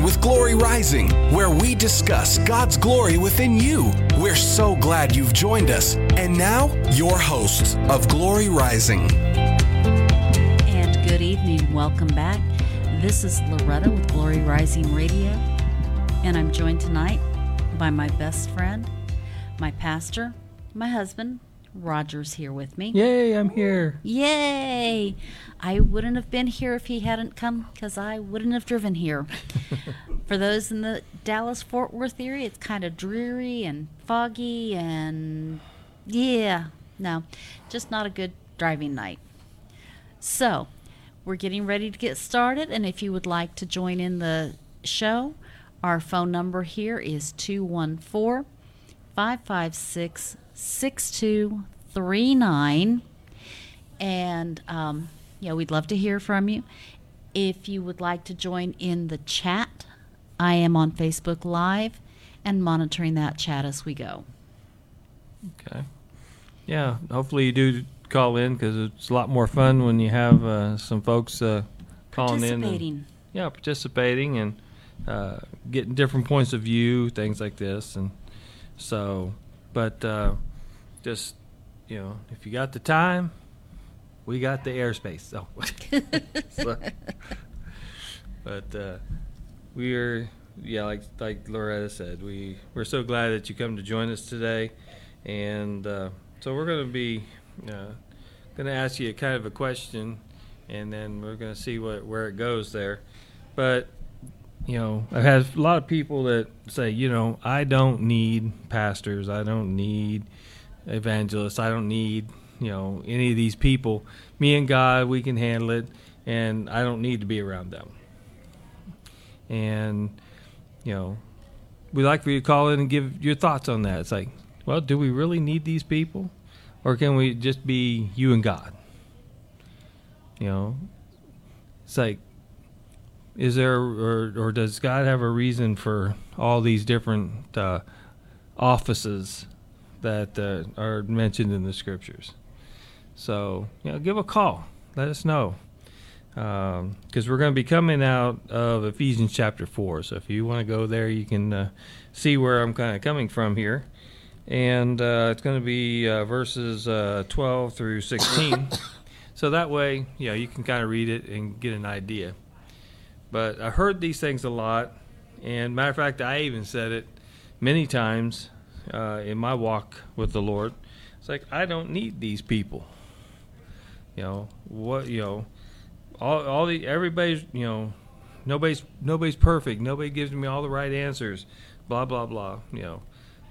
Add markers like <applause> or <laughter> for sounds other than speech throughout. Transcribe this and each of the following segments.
with Glory Rising, where we discuss God's glory within you. We're so glad you've joined us. And now, your hosts of Glory Rising. And good evening. Welcome back. This is Loretta with Glory Rising Radio. And I'm joined tonight by my best friend, my pastor, my husband, Roger's here with me. Yay, I'm here. Yay! I wouldn't have been here if he hadn't come because I wouldn't have driven here. <laughs> For those in the Dallas Fort Worth area, it's kind of dreary and foggy and yeah, no, just not a good driving night. So, we're getting ready to get started, and if you would like to join in the show, our phone number here is 214 556 6239. And, um, yeah, we'd love to hear from you. If you would like to join in the chat, I am on Facebook Live and monitoring that chat as we go. Okay. Yeah, hopefully you do call in because it's a lot more fun when you have uh, some folks uh, calling in. Participating. And, yeah, participating and uh, getting different points of view, things like this. And so, but uh, just, you know, if you got the time, we got the airspace. So, <laughs> so but uh, we are, yeah, like like Loretta said, we we're so glad that you come to join us today, and uh, so we're going to be uh, going to ask you kind of a question, and then we're going to see what where it goes there. But you know, I've had a lot of people that say, you know, I don't need pastors, I don't need evangelists, I don't need you know any of these people. Me and God, we can handle it, and I don't need to be around them. And you know, we'd like for you to call in and give your thoughts on that. It's like, well, do we really need these people? Or can we just be you and God? You know, it's like, is there, or, or does God have a reason for all these different uh, offices that uh, are mentioned in the scriptures? So, you know, give a call. Let us know because um, we're going to be coming out of Ephesians chapter 4. So if you want to go there, you can uh, see where I'm kind of coming from here. And uh, it's going to be uh, verses uh, 12 through 16. <coughs> so that way, you know, you can kind of read it and get an idea. But I heard these things a lot. And matter of fact, I even said it many times uh, in my walk with the Lord. It's like, I don't need these people. You know, what, you know, all all the everybody's you know nobody's nobody's perfect. Nobody gives me all the right answers. Blah blah blah. You know,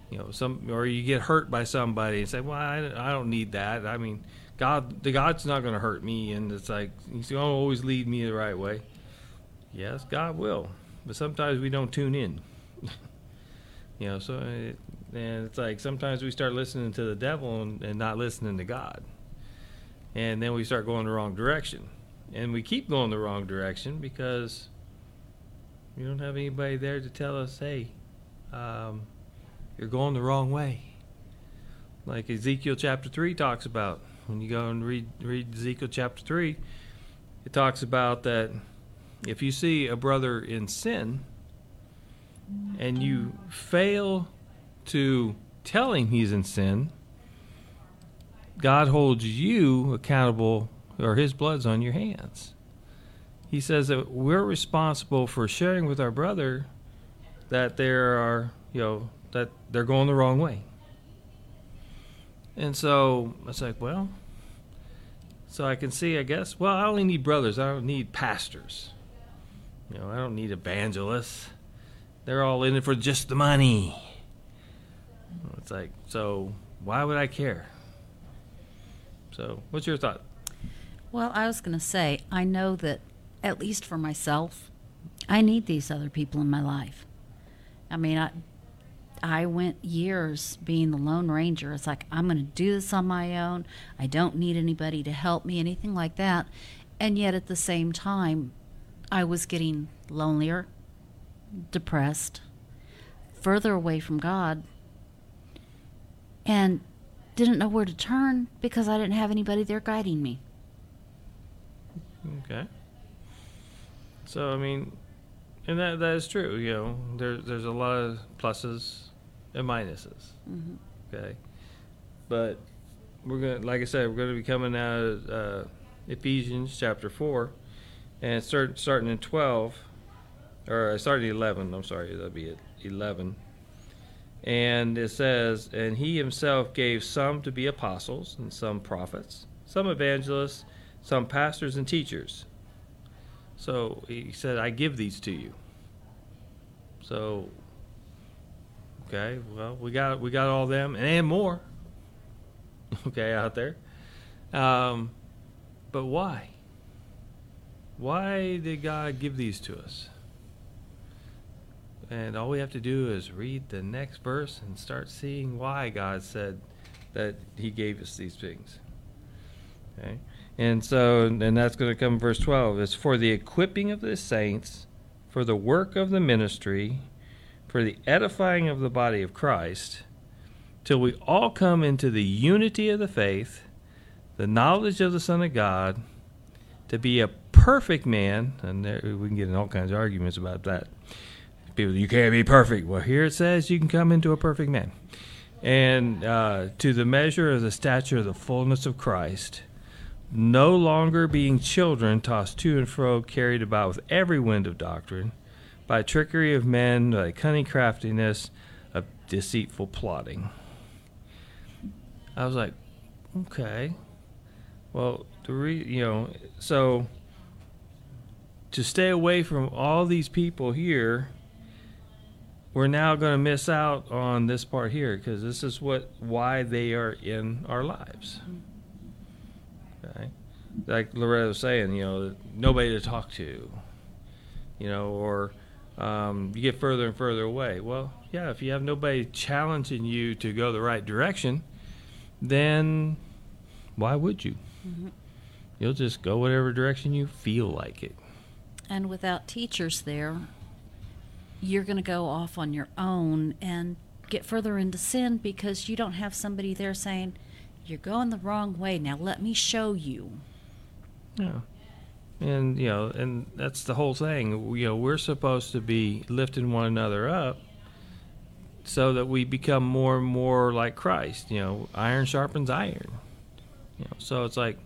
you know some or you get hurt by somebody and say, well, I, I don't need that. I mean, God, the God's not going to hurt me, and it's like He's going to always lead me the right way. Yes, God will, but sometimes we don't tune in. <laughs> you know, so it, and it's like sometimes we start listening to the devil and, and not listening to God, and then we start going the wrong direction and we keep going the wrong direction because we don't have anybody there to tell us, hey, um, you're going the wrong way. Like Ezekiel chapter 3 talks about. When you go and read, read Ezekiel chapter 3, it talks about that if you see a brother in sin and you fail to tell him he's in sin, God holds you accountable or his blood's on your hands. He says that we're responsible for sharing with our brother that there are, you know, that they're going the wrong way. And so it's like, well, so I can see, I guess, well, I only need brothers. I don't need pastors. You know, I don't need evangelists. They're all in it for just the money. It's like, so why would I care? So, what's your thought? Well, I was going to say, I know that, at least for myself, I need these other people in my life. I mean, I, I went years being the Lone Ranger. It's like, I'm going to do this on my own. I don't need anybody to help me, anything like that. And yet, at the same time, I was getting lonelier, depressed, further away from God, and didn't know where to turn because I didn't have anybody there guiding me. Okay. So I mean, And that that is true. You know, there there's a lot of pluses and minuses. Mhm. Okay, but we're gonna, like I said, we're gonna be coming out of uh, Ephesians chapter four, and start starting in twelve, or starting at eleven. I'm sorry, that'll be at eleven. And it says, and he himself gave some to be apostles, and some prophets, some evangelists, some pastors and teachers. So he said, I give these to you. So, okay, well, we got we got all them and, and more. <laughs> Okay, out there. Um, but why? Why did God give these to us? And all we have to do is read the next verse and start seeing why God said that He gave us these things. Okay? And so, and that's going to come verse 12. It's for the equipping of the saints, for the work of the ministry, for the edifying of the body of Christ, till we all come into the unity of the faith, the knowledge of the Son of God, to be a perfect man. And there, we can get in all kinds of arguments about that. People, you can't be perfect. Well, here it says you can come into a perfect man. And uh, to the measure of the stature of the fullness of Christ no longer being children tossed to and fro, carried about with every wind of doctrine, by trickery of men, by cunning craftiness, of deceitful plotting. I was like, okay, well, the re- you know, so to stay away from all these people here, we're now going to miss out on this part here because this is what why they are in our lives. Okay, like Loretta was saying, you know, nobody to talk to, you know, or um, you get further and further away. Well, yeah, if you have nobody challenging you to go the right direction, then why would you? Mm-hmm. You'll just go whatever direction you feel like it. And without teachers there, you're going to go off on your own and get further into sin because you don't have somebody there saying, You're going the wrong way. Now let me show you. Yeah. And you know, and that's the whole thing. You know, we're supposed to be lifting one another up so that we become more and more like Christ. You know, iron sharpens iron. You know, so it's like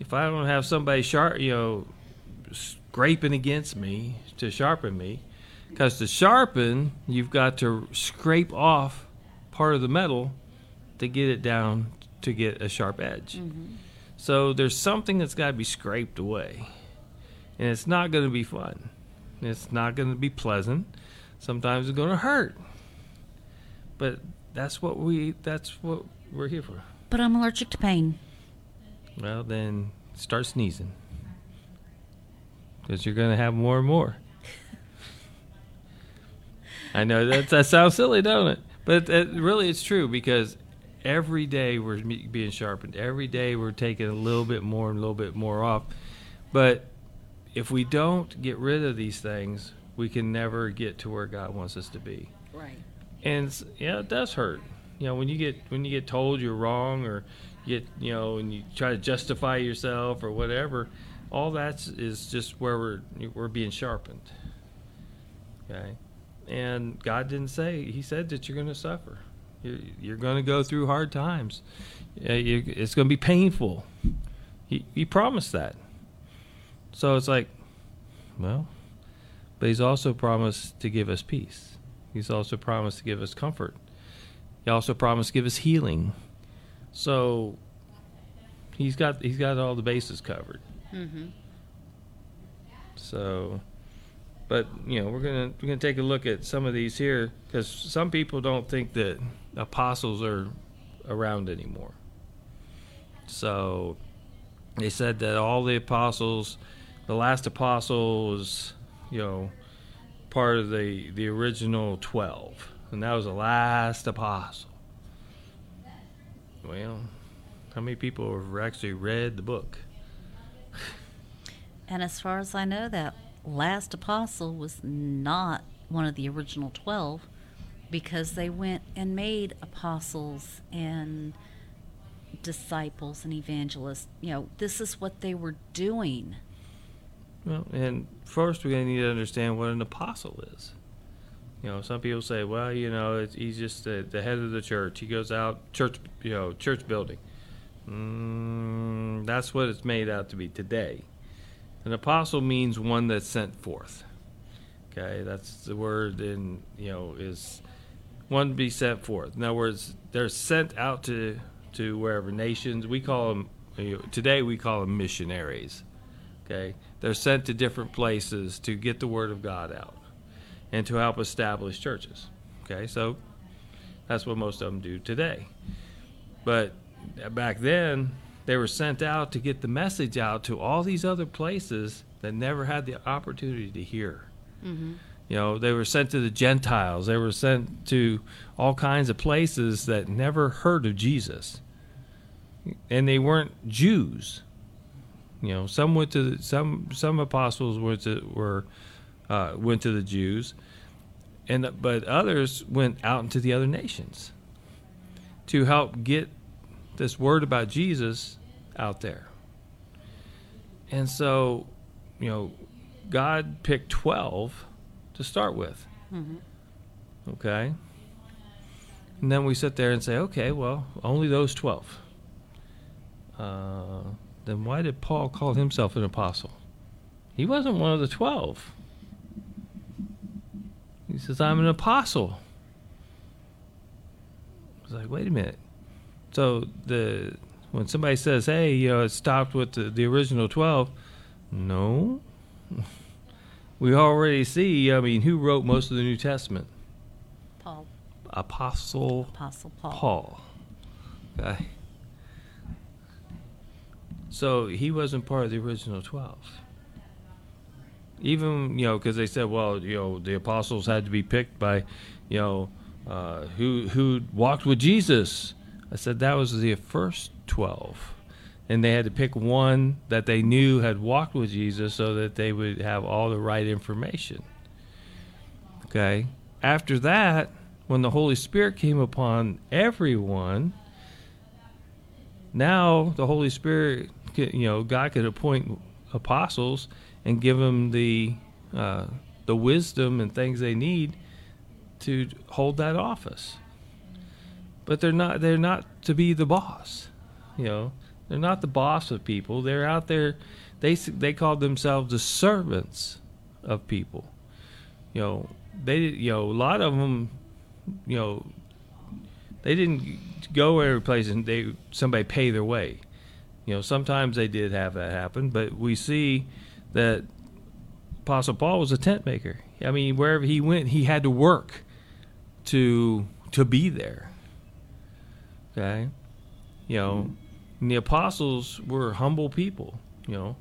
if I don't have somebody sharp, you know, scraping against me to sharpen me, because to sharpen, you've got to scrape off part of the metal to get it down to get a sharp edge. Mm-hmm. So there's something that's got to be scraped away. And it's not going to be fun. It's not going to be pleasant. Sometimes it's going to hurt. But that's what we that's what we're here for. But I'm allergic to pain. Well, then start sneezing. Cuz you're going to have more and more. I know that that sounds silly, don't it? But it, really it's true because every day we're being sharpened. Every day we're taking a little bit more and a little bit more off. But if we don't get rid of these things, we can never get to where God wants us to be. Right. And yeah, it does hurt. You know, when you get when you get told you're wrong or you get you know and you try to justify yourself or whatever, all that is just where we're we're being sharpened. Okay, and God didn't say He said that you're going to suffer. You're, you're going to go through hard times. It's going to be painful. He, he promised that. So it's like, well, but He's also promised to give us peace. He's also promised to give us comfort. He also promised to give us healing. So he's got he's got all the bases covered. Mm-hmm. So, but you know we're gonna we're gonna take a look at some of these here because some people don't think that apostles are around anymore. So they said that all the apostles, the last apostle was you know part of the the original twelve, and that was the last apostle. Well, how many people have actually read the book? And as far as I know, that last apostle was not one of the original 12 because they went and made apostles and disciples and evangelists. You know, this is what they were doing. Well, and first we need to understand what an apostle is. You know, some people say, well, you know, he's just the, the head of the church. He goes out church, you know, church building. Mm, that's what it's made out to be today. An apostle means one that's sent forth. Okay, that's the word in you know is one to be sent forth. In other words, they're sent out to to wherever nations. We call them you know, today. We call them missionaries. Okay, they're sent to different places to get the word of God out and to help establish churches. Okay, so that's what most of them do today. But back then, they were sent out to get the message out to all these other places that never had the opportunity to hear. Mm-hmm. You know, they were sent to the Gentiles. They were sent to all kinds of places that never heard of Jesus, and they weren't Jews. You know, some went to the, some some apostles went to were uh, went to the Jews, and but others went out into the other nations to help get this word about Jesus out there. And so, you know, God picked 12 to start with. Mm-hmm. Okay? And then we sit there and say, okay, well, only those 12. Uh, then why did Paul call himself an apostle? He wasn't one of the 12. He says, I'm an apostle. I was like, wait a minute. So the when somebody says, "Hey, you know, it stopped with the, the original 12," no. we already see. I mean, who wrote most of the New Testament? Paul. Apostle. Apostle Paul. Paul. Okay. So he wasn't part of the original 12. Even, you know, because they said, well, you know, the apostles had to be picked by, you know, uh, who who walked with Jesus I said that was the first 12. And they had to pick one that they knew had walked with Jesus so that they would have all the right information. Okay. After that, when the Holy Spirit came upon everyone, now the Holy Spirit, you know, God could appoint apostles and give them the uh, the wisdom and things they need to hold that office but they're not they're not to be the boss you know? They're not the boss of people. They're out there they they call themselves the servants of people. You know they you know a lot of them you know they didn't go every place and they somebody pay their way. You know sometimes they did have that happen but we see that apostle paul was a tent maker. I mean wherever he went he had to work to to be there Okay, you know, the apostles were humble people. You know,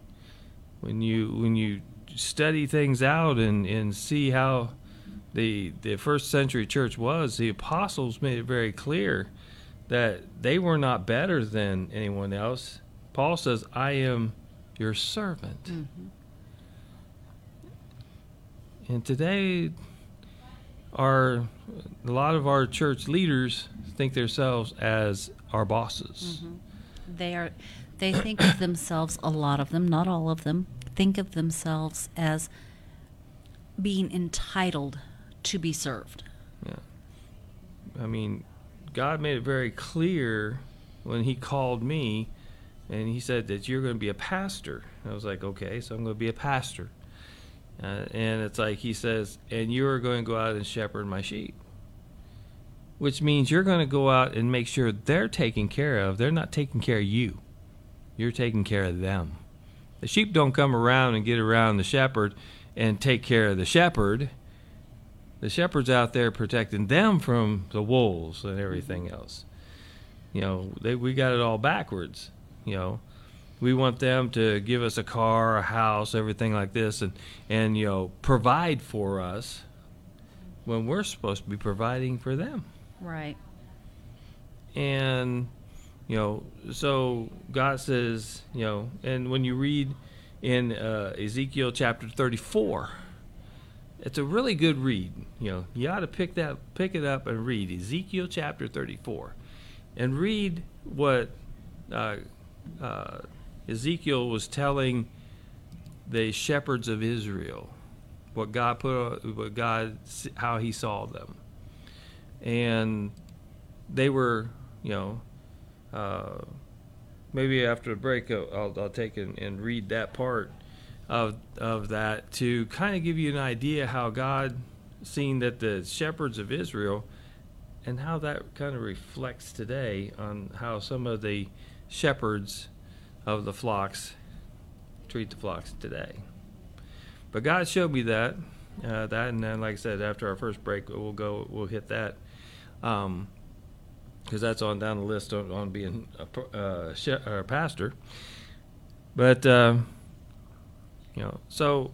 when you when you study things out and and see how the the first century church was, the apostles made it very clear that they were not better than anyone else. Paul says, "I am your servant." Mm-hmm. And today, our a lot of our church leaders think themselves as our bosses. Mm-hmm. They are. They think of themselves. A lot of them, not all of them, think of themselves as being entitled to be served. Yeah. I mean, God made it very clear when He called me, and He said that you're going to be a pastor. I was like, okay, so I'm going to be a pastor. Uh, and it's like He says, and you're going to go out and shepherd my sheep which means you're going to go out and make sure they're taken care of. They're not taking care of you. You're taking care of them. The sheep don't come around and get around the shepherd and take care of the shepherd. The shepherd's out there protecting them from the wolves and everything else. You know, they, we got it all backwards. You know, we want them to give us a car, a house, everything like this, and and you know provide for us when we're supposed to be providing for them. Right. And, you know, so God says, you know, and when you read in uh, Ezekiel chapter 34, it's a really good read. You know, you ought to pick that, pick it up and read Ezekiel chapter 34, and read what uh, uh, Ezekiel was telling the shepherds of Israel, what God put, what God, how He saw them, and they were, you know, uh, maybe after the break, I'll, I'll take and, and read that part of of that to kind of give you an idea how God seen that the shepherds of Israel and how that kind of reflects today on how some of the shepherds of the flocks treat the flocks today. But God showed me that, uh, that, and then, like I said, after our first break, we'll go, we'll hit that, because um, that's on down the list on, on being a, uh, she- a pastor. But uh, you know, so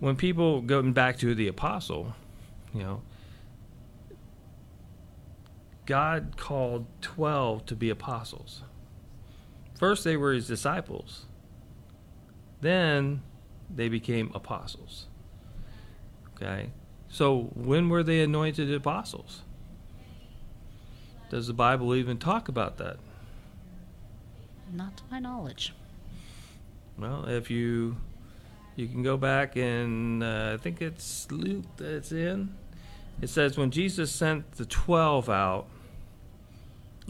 when people going back to the apostle, you know, God called 12 to be apostles. First, they were his disciples. Then they became apostles. Okay? So, when were they anointed apostles? Does the Bible even talk about that? Not to my knowledge. Well, if you you can go back and uh, I think it's Luke that's in. It says when Jesus sent the twelve out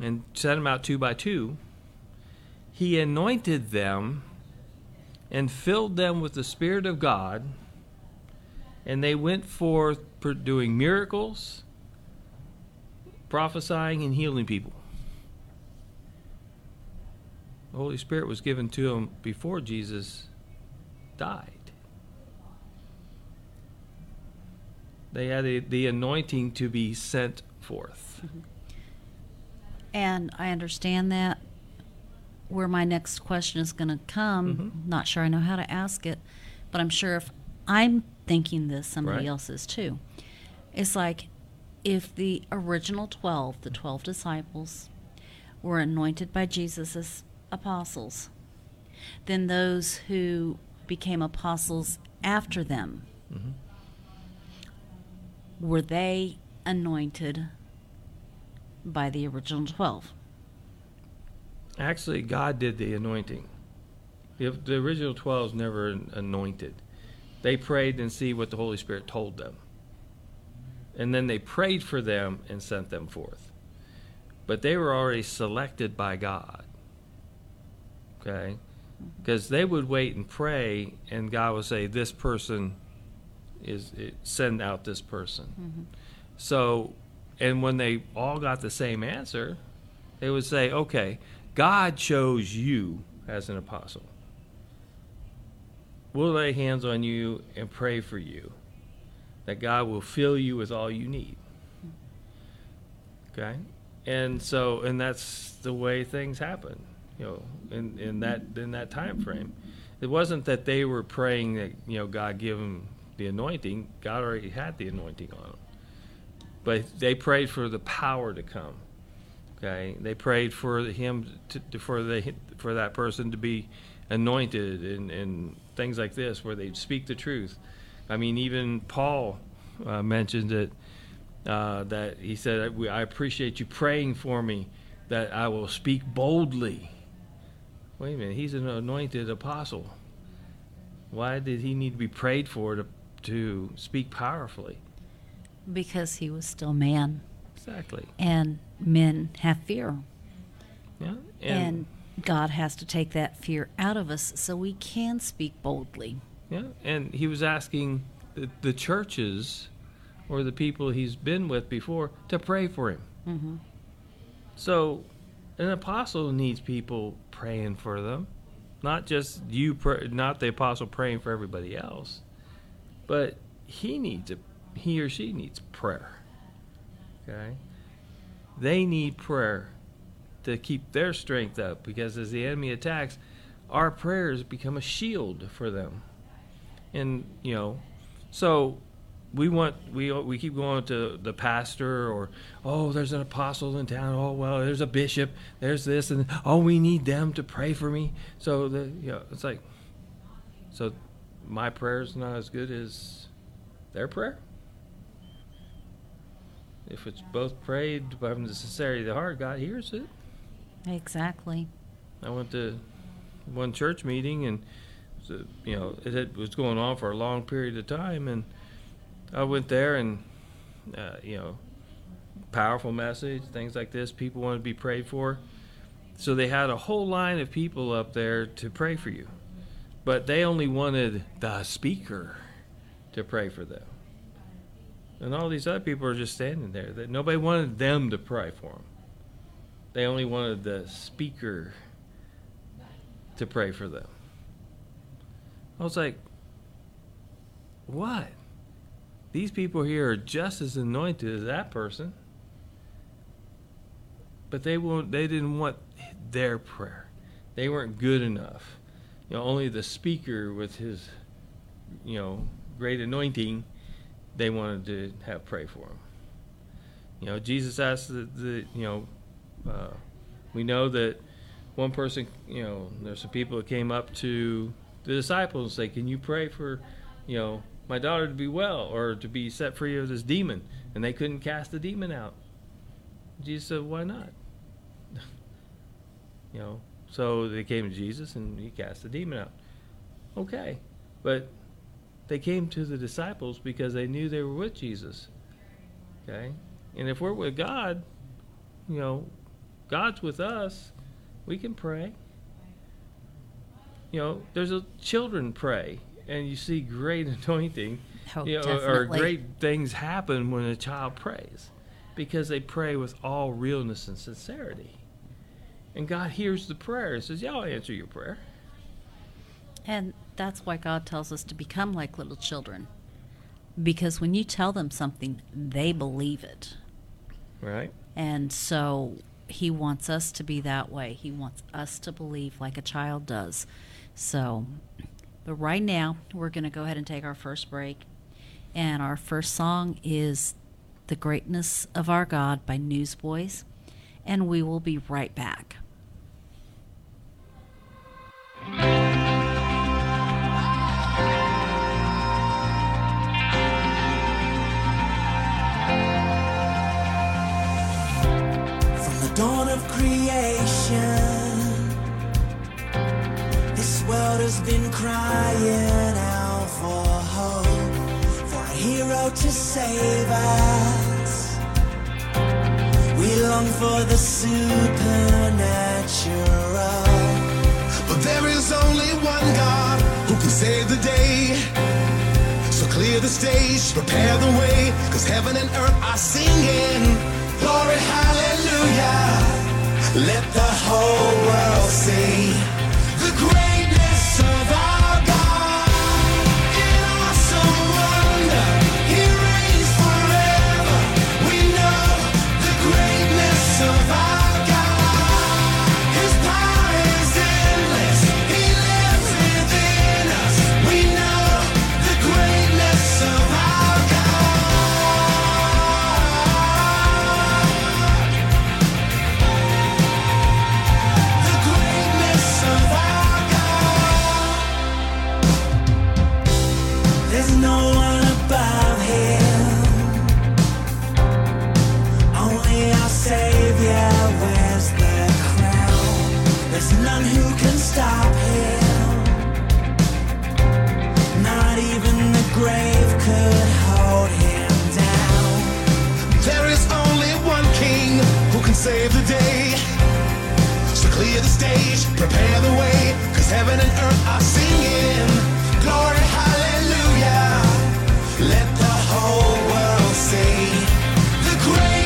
and sent them out two by two, he anointed them and filled them with the Spirit of God, and they went forth doing miracles, prophesying, and healing people. The Holy Spirit was given to them before Jesus died. They had a, the anointing to be sent forth. Mm-hmm. And I understand that. Where my next question is going to come, Mhm. not sure I know how to ask it, but I'm sure if I'm thinking this, somebody Right. else is too. It's like if the original 12, the 12 disciples, were anointed by Jesus as apostles, then those who became apostles after them, Mhm. were they anointed by the original 12? Actually, God did the anointing. If the original 12 never anointed, they prayed and see what the Holy Spirit told them. And then they prayed for them and sent them forth. But they were already selected by God. Okay? Because they would wait and pray, and God would say, This person is, it, send out this person. Mm-hmm. So, and when they all got the same answer, they would say, okay, God chose you as an apostle. We'll lay hands on you and pray for you that God will fill you with all you need. Okay? And so and that's the way things happen, you know, in, in that in that time frame. It wasn't that they were praying that, you know, God give them the anointing. God already had the anointing on them. But they prayed for the power to come. Okay, they prayed for him to, for the for that person to be anointed and, and things like this, where they speak the truth. I mean, even Paul uh, mentioned it uh, that he said, "I I appreciate you praying for me that I will speak boldly." Wait a minute, he's an anointed apostle. Why did he need to be prayed for to to speak powerfully? Because he was still man, Exactly. and men have fear. Yeah. And, God has to take that fear out of us so we can speak boldly. Yeah, and he was asking the, the churches or the people he's been with before to pray for him. hmm So, an apostle needs people praying for them, not just you, pray, not the apostle praying for everybody else, but he needs a, he or she needs prayer. Okay, they need prayer to keep their strength up because as the enemy attacks, our prayers become a shield for them, and you know, so we want we we keep going to the pastor or oh there's an apostle in town. Oh well there's a bishop. There's this. And oh we need them to pray for me. So the you know it's like so my prayer's not as good as their prayer if it's both prayed by the sincerity of the heart God hears it Exactly. I went to one church meeting and you know, it had, was going on for a long period of time, and I went there, and uh, you know, powerful message, things like this. People wanted to be prayed for, so they had a whole line of people up there to pray for you, but they only wanted the speaker to pray for them. And all these other people are just standing there. That nobody wanted them to pray for them. They only wanted the speaker to pray for them. I was like, what? These people here are just as anointed as that person. But they won't they didn't want their prayer. They weren't good enough. You know, only the speaker with his you know, great anointing they wanted to have pray for him. You know, Jesus asked the, the you know, uh, we know that one person, you know, there's some people that came up to the disciples and say, "Can you pray for, you know, my daughter to be well or to be set free of this demon?" And they couldn't cast the demon out. Jesus said, "Why not?" <laughs> you know, so they came to Jesus and he cast the demon out. Okay, but they came to the disciples because they knew they were with Jesus. Okay? And if we're with God, you know, God's with us, we can pray. You know, there's a children pray and you see great <laughs> anointing. Oh, you know, or great things happen when a child prays because they pray with all realness and sincerity. And God hears the prayer and says, Yeah, I'll answer your prayer. And that's why God tells us to become like little children. Because when you tell them something, they believe it. Right. And so he wants us to be that way. He wants us to believe like a child does. So, but right now, we're going to go ahead and take our first break. And our first song is The Greatness of Our God by Newsboys. And we will be right back. This world has been crying out for hope, for a hero to save us. We long for the supernatural. But there is only one God who can save the day. So clear the stage, prepare the way, cause heaven and earth are singing. Glory, hallelujah. Let the whole world see the greatness stop him. Not even the grave could hold him down. There is only one king who can save the day. So clear the stage, prepare the way, cause heaven and earth are singing. Glory, hallelujah. Let the whole world see the greatness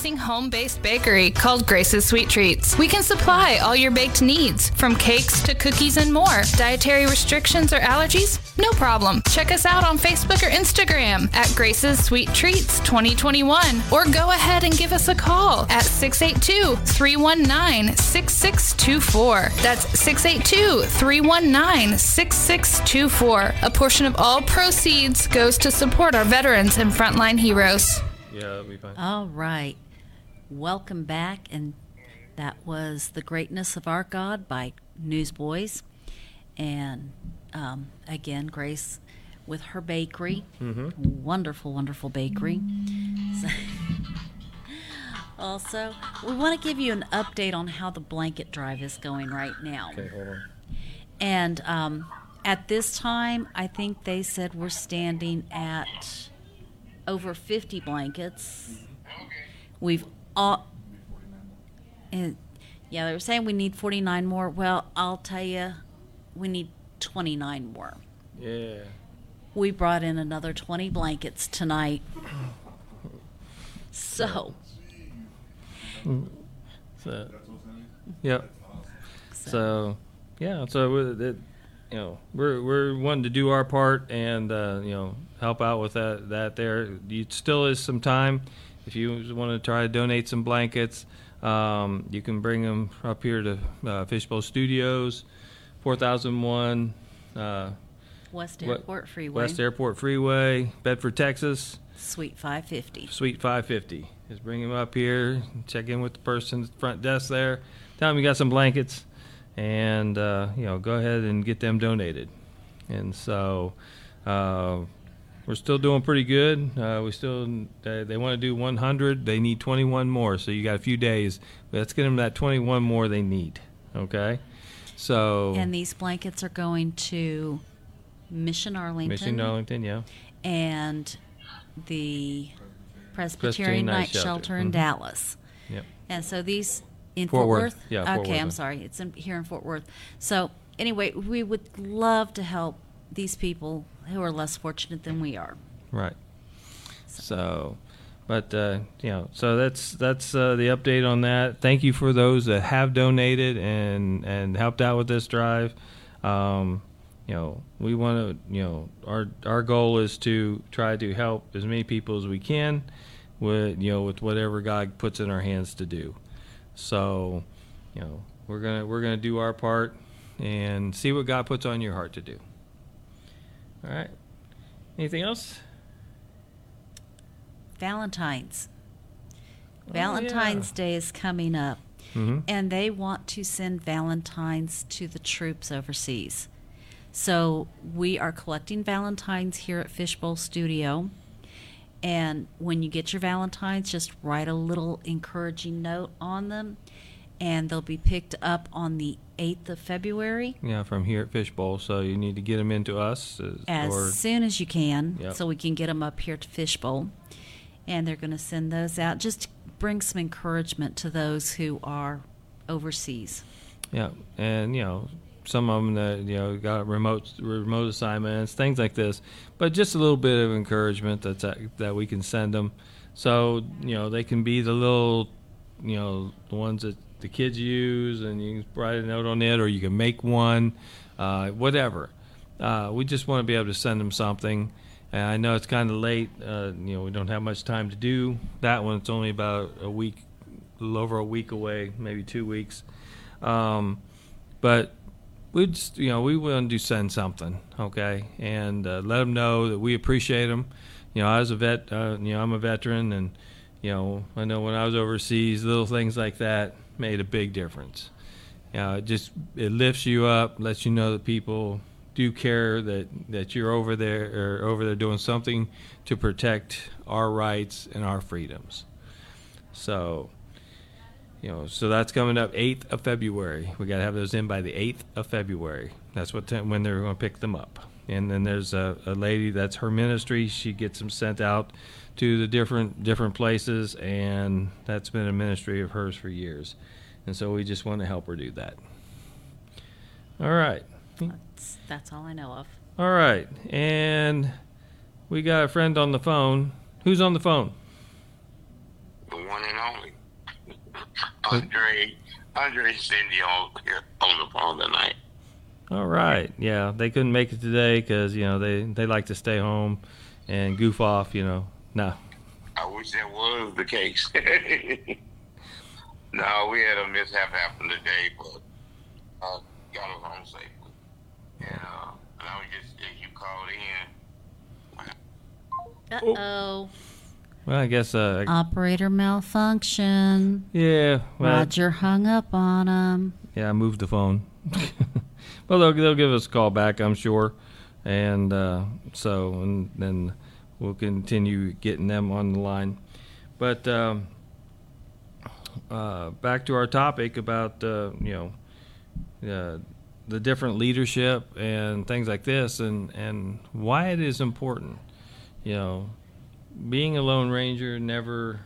amazing home based bakery called Grace's Sweet Treats. We can supply all your baked needs, from cakes to cookies and more. Dietary restrictions or allergies? No problem. Check us out on Facebook or Instagram at Grace's Sweet Treats 2021 or go ahead and give us a call at 682 319 6624. That's 682 319 6624. A portion of all proceeds goes to support our veterans and frontline heroes. Yeah, that'll be fine. All right. Welcome back. And that was The Greatness of Our God by Newsboys. And um, again, Grace with her bakery. Wonderful, wonderful bakery. So- <laughs> also, we want to give you an update on how the blanket drive is going right now. Okay, hold on. And um, at this time, I think they said we're standing at over 50 blankets. We've all. And, yeah, they were saying we need 49 more. Well, I'll tell you, we need 29 more. Yeah. We brought in another 20 blankets tonight. So, So, yep. So, yeah. So it, you know, we're we're wanting to do our part and uh, you know help out with that that there. You still is some time if you want to try to donate some blankets. Um, you can bring them up here to uh, Fishbowl Studios, four thousand one. Uh, West Airport Freeway, West Airport Freeway, Bedford, Texas. Suite 550. Suite 550. Just bring them up here, check in with the person at the front desk there, tell them you got some blankets, and uh, you know go ahead and get them donated. And so uh, we're still doing pretty good. Uh, we still they, they want to do 100. They need 21 more, so you got a few days. Let's get them that 21 more they need. Okay. So And these blankets are going to Mission Arlington. Mission Arlington, yeah. and the Presbyterian Presbyterian Night, Night Shelter, Shelter. in Mhm. Dallas. Yep. And so these in Fort Fort, Worth. Worth. Yeah, Fort okay, I'm sorry. It's in, here in Fort Worth. So anyway, we would love to help these people who are less fortunate than we are. Right. So, but uh, you know, so that's that's uh, the update on that. Thank you for those that have donated and and helped out with this drive. Um, you know, we want to. You know, our our goal is to try to help as many people as we can with you know with whatever God puts in our hands to do. So, you know, we're gonna we're gonna do our part and see what God puts on your heart to do. All right. Anything else? Valentine's. Oh, Valentine's Day is coming up, Mm-hmm. and they want to send Valentines to the troops overseas. So we are collecting Valentines here at Fishbowl Studio. And when you get your Valentines, just write a little encouraging note on them, and they'll be picked up on the 8th of February Yeah, from here at Fishbowl. So you need to get them into us, uh, as or soon as you can Yep. so we can get them up here to Fishbowl. And they're going to send those out just to bring some encouragement to those who are overseas. yeah, and you know some of them that you know got remote remote assignments, things like this. But just a little bit of encouragement that's that, that we can send them, so you know they can be the little, you know, the ones that the kids use, and you can write a note on it, or you can make one, uh, whatever. Uh, we just want to be able to send them something. And I know it's kind of late. Uh, you know, we don't have much time to do that one. It's only about a week, a little over a week away, maybe two weeks. Um, but we just, you know, we want to send something, okay, and uh, let them know that we appreciate them. You know, I was a vet, uh, you know, I'm a veteran, and you know, I know when I was overseas, little things like that made a big difference. You know, it just it lifts you up, lets you know that people do care that that you're over there or over there doing something to protect our rights and our freedoms. So, you know, so that's coming up 8th of February. We got to have those in by the 8th of February. That's what time, when they're going to pick them up. And then there's a, a lady that's her ministry. She gets them sent out to the different different places, and that's been a ministry of hers for years. And so we just want to help her do that. All right. That's, that's all I know of. All right. And we got a friend on the phone. Who's on the phone? The one and only. Andre. Andre Cindy on, on the phone tonight. All right. Yeah, they couldn't make it today because you know they they like to stay home and goof off. You know, no. I wish that was the case. <laughs> no, we had a mishap happen today, but uh, got us home safely. And, uh, and I was just you called in. Uh oh. Well, I guess. Uh, Operator malfunction. yeah. Well, Roger hung up on him. Yeah, I moved the phone. <laughs> well, they'll they'll give us a call back, I'm sure, and uh, so and then we'll continue getting them on the line. But um, uh, back to our topic about uh, you know uh, the different leadership and things like this, and and why it is important. You know, being a Lone Ranger never.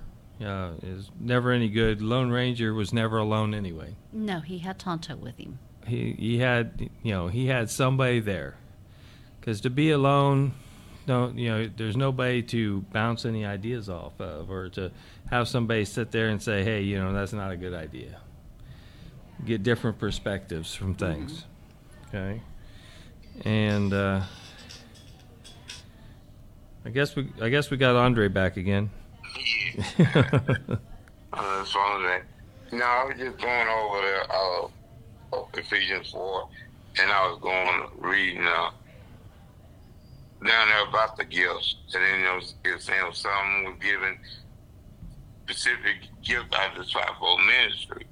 Uh, is never any good. Lone Ranger was never alone anyway No, he had Tonto with him. he he had you know he had somebody there because to be alone don't you know there's nobody to bounce any ideas off of or to have somebody sit there and say hey you know that's not a good idea get different perspectives from things okay and uh, I guess we I guess we got Andre back again Yeah. <laughs> uh, as long as that. No, I was just going over the uh, Ephesians 4, and I was going reading uh, down there about the gifts. And then you know, saying some was given specific gift out of the fivefold ministry.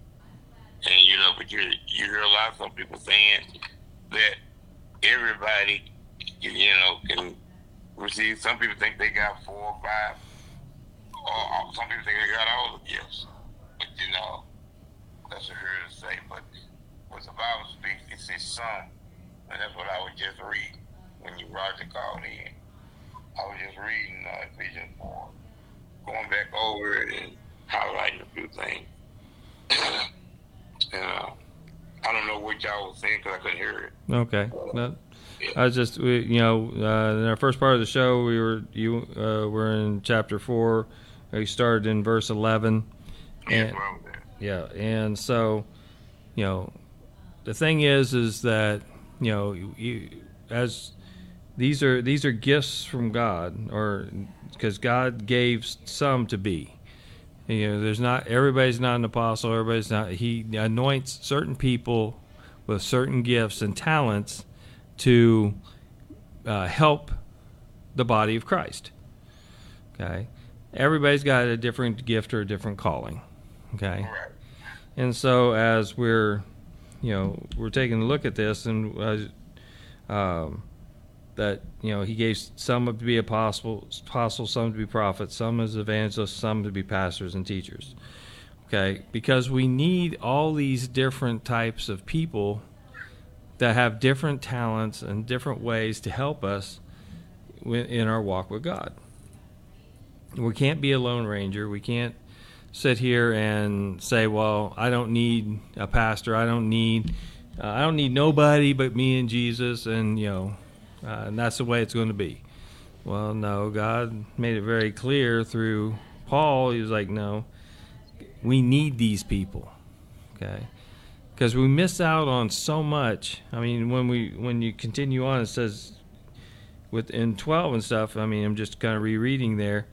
And you know, but you you hear a lot of people saying that everybody, you know, can receive. Some people think they got four or five or some people think they got all the gifts. But you know, that's what heard to say. But what the Bible speaks, it says some. And that's what I would just reading when you Roger called in. I was just reading uh, Ephesians 4, going back over it and highlighting a few things. <coughs> and uh, I don't know what y'all was saying because I couldn't hear it. Okay. Well, I was just, we, you know, uh, in our first part of the show, we were you uh, were in chapter four. We started in verse eleven, Yeah, and well, yeah, and so, you know, the thing is, is that you know, you, as these are these are gifts from God, or because God gave some to be. You know, there's not everybody's not an apostle. Everybody's not. He anoints certain people with certain gifts and talents to uh, help the body of Christ. Okay, everybody's got a different gift or a different calling. Okay, and so as we're, you know, we're taking a look at this, and uh, um, that you know he gave some to be apostles, apostles, some to be prophets, some as evangelists, some to be pastors and teachers. Okay, because we need all these different types of people that have different talents and different ways to help us in our walk with God. We can't be a lone ranger. We can't sit here and say, "Well, I don't need a pastor. I don't need, uh, I don't need nobody but me and Jesus," and you know, uh, and that's the way it's going to be. Well, no, God made it very clear through Paul. He was like, "No, we need these people." Okay because we miss out on so much. I mean, when we when you continue on, it says within twelve and stuff. I mean, I'm just kind of rereading there.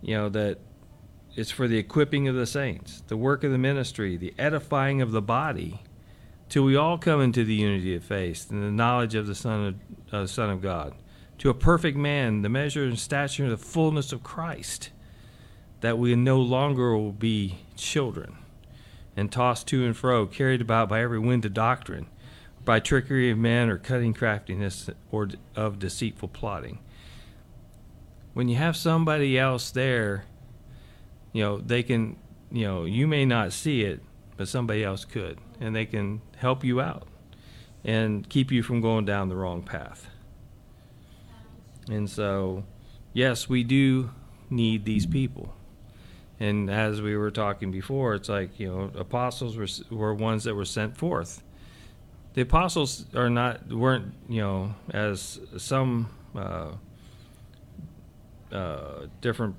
You know that it's for the equipping of the saints, the work of the ministry, the edifying of the body, till we all come into the unity of faith and the knowledge of the Son of uh, Son of God, to a perfect man, the measure and stature of the fullness of Christ, that we no longer will be children and tossed to and fro, carried about by every wind of doctrine, by trickery of men or cunning craftiness or of deceitful plotting. When you have somebody else there, you know, they can, you know, you may not see it, but somebody else could, and they can help you out and keep you from going down the wrong path. And so, yes, we do need these people. And as we were talking before, it's like you know, apostles were were ones that were sent forth. The apostles are not weren't you know as some uh, uh, different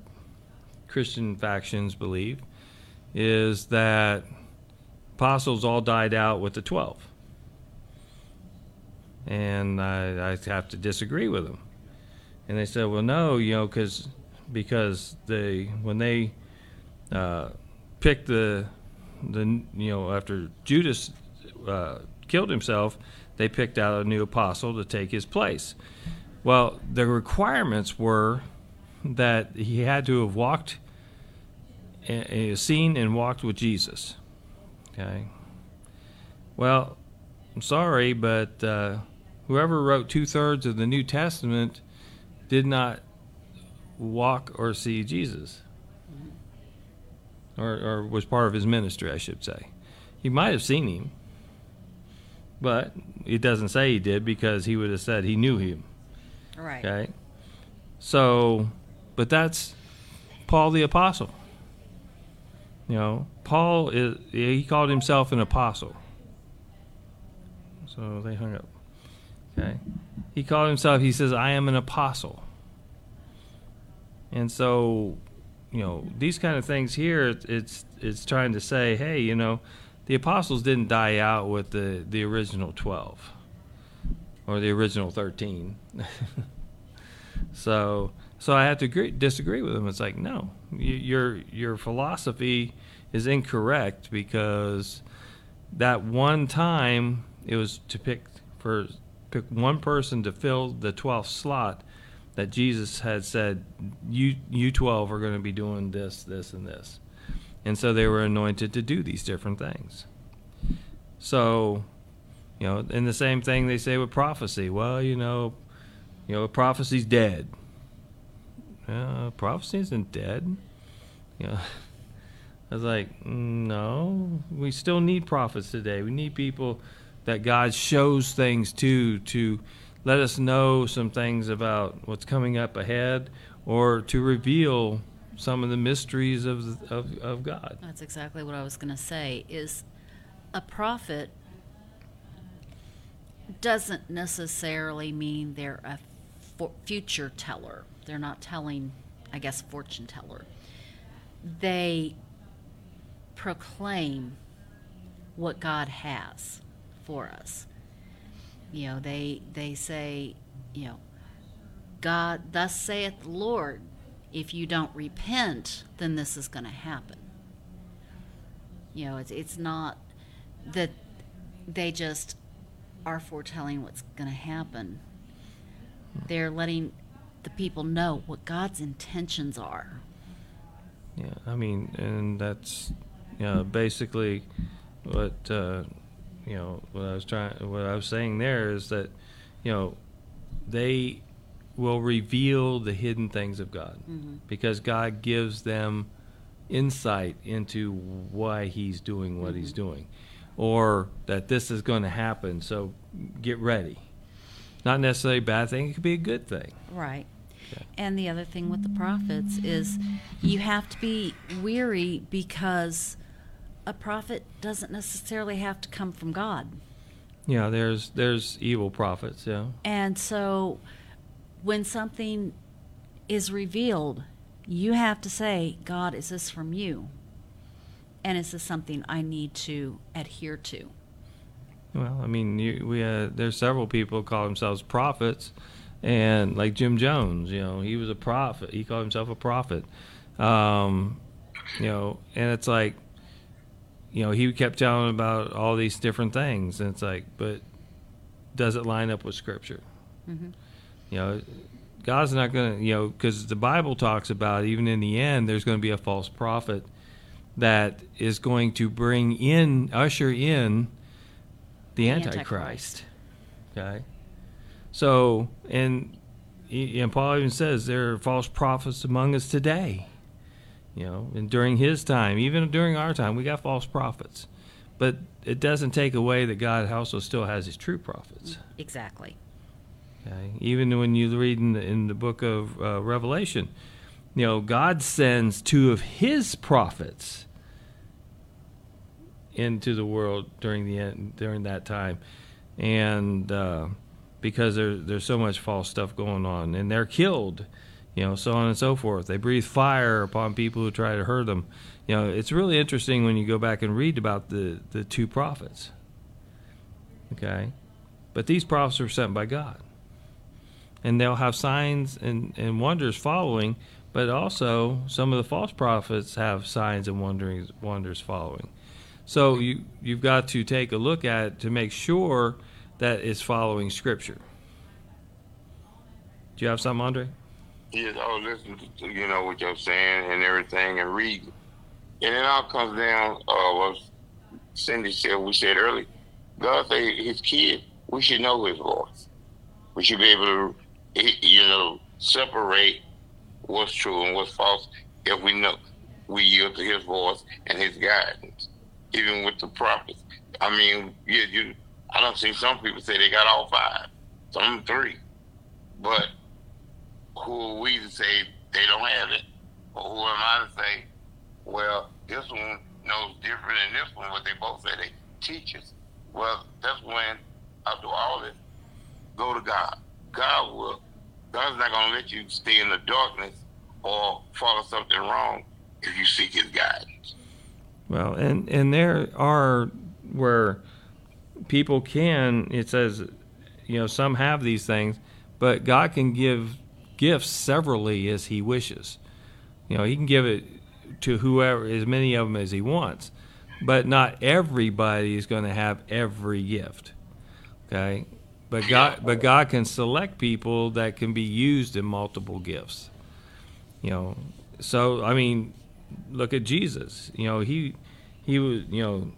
Christian factions believe is that apostles all died out with the 12. And I, I have to disagree with them. And they said, well, no, you know, cause, because they, when they uh, picked the, the, you know, after Judas uh, killed himself, they picked out a new apostle to take his place. Well, the requirements were that he had to have walked, uh, seen and walked with Jesus. Okay. Well, I'm sorry, but uh, whoever wrote two thirds of the New Testament did not walk or see Jesus, or, or was part of his ministry, I should say. He might have seen him, but it doesn't say he did because he would have said he knew him. Right. Okay. So, but that's Paul the apostle. You know, Paul is he called himself an apostle. So they hung up. Okay. He called himself he says I am an apostle. And so, you know, these kind of things here it's it's trying to say, hey, you know, the apostles didn't die out with the the original 12 or the original 13. <laughs> so so I have to agree, disagree with him. It's like no, your your philosophy is incorrect because that one time it was to pick for pick one person to fill the 12th slot that Jesus had said you you 12 are going to be doing this this and this. And so they were anointed to do these different things. So, you know, and the same thing they say with prophecy. Well, you know, you know, prophecy's dead. Uh, prophecy isn't dead. You know, I was like, no, we still need prophets today. We need people that God shows things to to let us know some things about what's coming up ahead or to reveal some of the mysteries of, of, of God. That's exactly what I was going to say. Is a prophet doesn't necessarily mean they're a future teller. They're not telling, I guess, fortune teller. They proclaim what God has for us. You know, they they say, you know, God, thus saith the Lord, if you don't repent, then this is going to happen. You know, it's it's not that they just are foretelling what's going to happen. They're letting the people know what God's intentions are. Yeah, I mean, and that's you know, basically what uh, you know what I was trying what I was saying there is that you know they will reveal the hidden things of God Mm-hmm. because God gives them insight into why he's doing what he's doing or that this is going to happen so get ready not necessarily a bad thing it could be a good thing Right. And the other thing with the prophets is you have to be weary because a prophet doesn't necessarily have to come from God. yeah there's there's evil prophets yeah And so when something is revealed, you have to say, God, is this from you? And is this something I need to adhere to? Well, I mean, you, we uh, there's several people who call themselves prophets, and like Jim Jones, you know, he was a prophet. He called himself a prophet. Um, you know, and it's like, you know, he kept telling about all these different things, and it's like, but does it line up with Scripture? You know, God's not going to, you know, because the Bible talks about even in the end, there's going to be a false prophet that is going to bring in, usher in the, The Antichrist. Antichrist. Okay. So, and and Paul even says there are false prophets among us today. You know, and during his time, even during our time, we got false prophets. But it doesn't take away that God also still has his true prophets. Exactly. Okay? Even when you read in the, in the book of uh, Revelation, you know, God sends two of his prophets into the world during the end, during that time, and uh, because there, there's so much false stuff going on, and they're killed, you know, so on and so forth. They breathe fire upon people who try to hurt them. You know, it's really interesting when you go back and read about the, the two prophets. Okay? But these prophets were sent by God. And they'll have signs and, and wonders following, but also some of the false prophets have signs and wonders following. So you, you've got to take a look at it to make sure that it's following Scripture. Do you have something, Andre? Yes, I was listening to you know what you're saying and everything and reading, and it all comes down. Uh, what Cindy said, we said earlier. God say His kid, we should know His voice. We should be able to, you know, separate what's true and what's false if we know we yield to His voice and His guidance. Even with the prophets, I mean, yeah, you. I don't see some people say they got all five, some three, but who are we to say they don't have it? Or who am I to say, well, this one knows different than this one, but they both say they teachers. Well, that's when after all this, go to God. God will God's not gonna let you stay in the darkness or follow something wrong if you seek his guidance. Well, and and there are where people can. It says, you know, some have these things, but God can give gifts severally as He wishes. You know, He can give it to whoever, as many of them as He wants, but not everybody is going to have every gift. Okay, but God, but God can select people that can be used in multiple gifts. You know, so I mean, look at Jesus. You know, he he was you know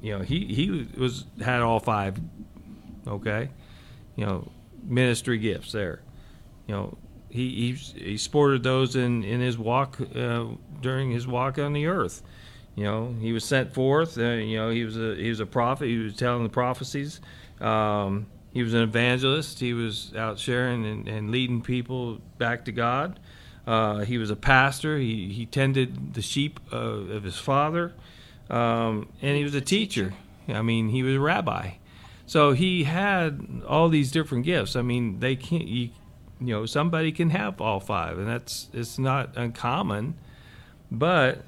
you know he he was had all five. Okay, you know, ministry gifts there. You know, he he, he sported those in in his walk uh, during his walk on the earth. You know, he was sent forth. Uh, you know, he was a he was a prophet. He was telling the prophecies. Um, he was an evangelist. He was out sharing and, and leading people back to God. Uh, he was a pastor. He, he tended the sheep of, of his father. Um, and he was a teacher. I mean, he was a rabbi. So he had all these different gifts. I mean, they can't, you, you know, somebody can have all five, and that's, it's not uncommon. But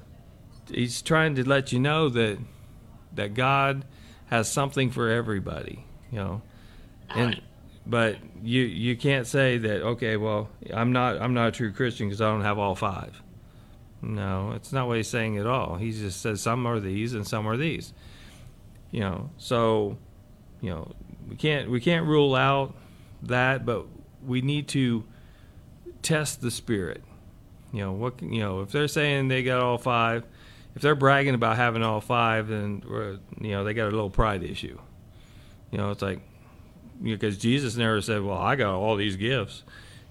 he's trying to let you know that, that God has something for everybody, you know. And, but you you can't say that okay well i'm not i'm not a true christian because i don't have all five. No it's not what he's saying at all. He just says some are these and some are these. You know so you know we can't we can't rule out that but we need to test the spirit. You know what you know if they're saying they got all five if they're bragging about having all five then uh, you know they got a little pride issue. You know it's like because Jesus never said, "Well, I got all these gifts."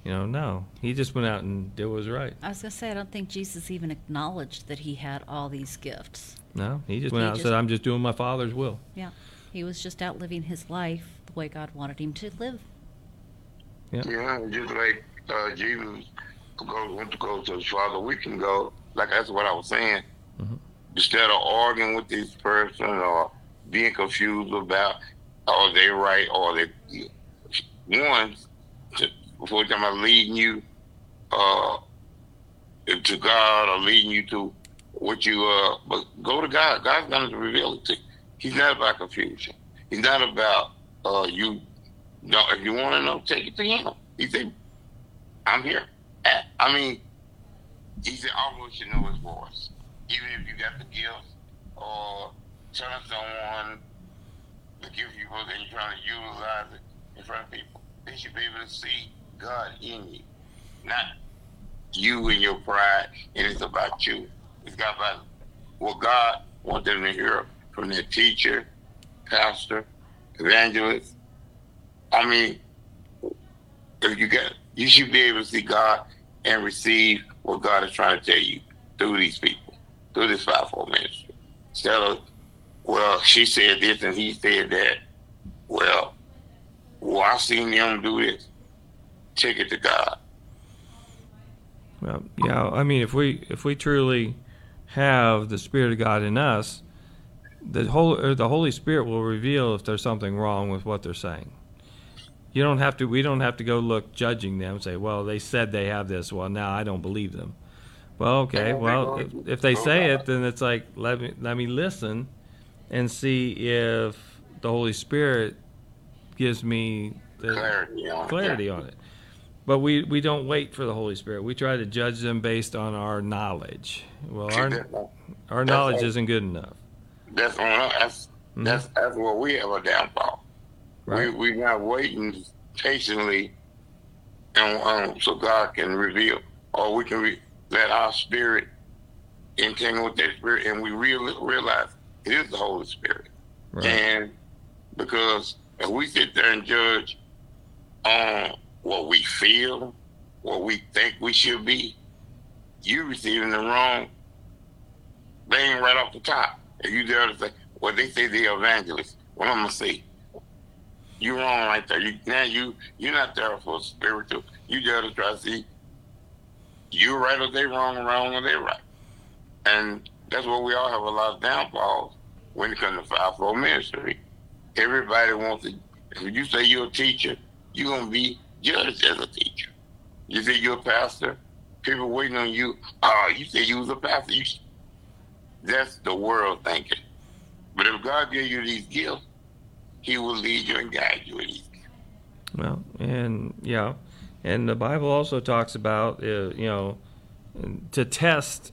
You know, no, he just went out and did what was right. I was gonna say I don't think Jesus even acknowledged that he had all these gifts. No, he just went He out and said, "I'm just doing my Father's will." Yeah, he was just out living his life the way God wanted him to live. Yeah, just like uh, Jesus go, went to go to his father, we can go. Like that's what I was saying. Instead of arguing with this person or being confused about are they right or they one before talking about leading you uh, to God or leading you to what you uh, but go to God. God's to reveal it to you. He's not about confusion. He's not about uh, you. No, if you want to know, take it to him. He said, "I'm here." I- mean, he said, "All should know his voice, even if you got the gifts or telling someone the you was and you're trying to utilize it in front of people. They should be able to see God in you, not you and your pride. And it's about you. It's got about what God wants them to hear from their teacher, pastor, evangelist. I mean, if you get, you should be able to see God and receive what God is trying to tell you through these people, through this fivefold ministry. Of, well, she said this and he said that. Well, well, I've seen them do this. Take it to God. Well, yeah, I mean, if we if we truly have the Spirit of God in us, the whole or the Holy Spirit will reveal if there's something wrong with what they're saying. you don't have to. We don't have to go look judging them. And say, well, they said they have this. Well, now I don't believe them. Well, okay. Well, if, if they oh, say it, then it's like let me let me listen, and see if the Holy Spirit gives me the Clarity on it, clarity yeah. on it. But we, we don't wait for the Holy Spirit. We try to judge them based on our knowledge. Well, our our that's knowledge right. isn't good enough. That's on us. That's that's that's where we have a downfall. Right. We we not waiting patiently, and um, so God can reveal, or we can re- let our spirit entangle with that spirit, and we real, realize it is the Holy Spirit. Right. And because if we sit there and judge on what we feel, what we think we should be, you're receiving the wrong thing right off the top. If you dare to say, well, they say the evangelist. Well, I'm gonna say, you're wrong right there. You now you you're not there for spiritual. You dare to try to see you're right or they wrong, wrong or they right. And that's where we all have a lot of downfalls when it comes to fivefold ministry. Everybody wants to. If you say you're a teacher, you're gonna be judged as a teacher. You say you're a pastor, people waiting on you. Oh, you say you was a pastor. You, that's the world thinking. But if God gave you these gifts, He will lead you and guide you in. Well, and yeah, and the Bible also talks about uh, you know to test.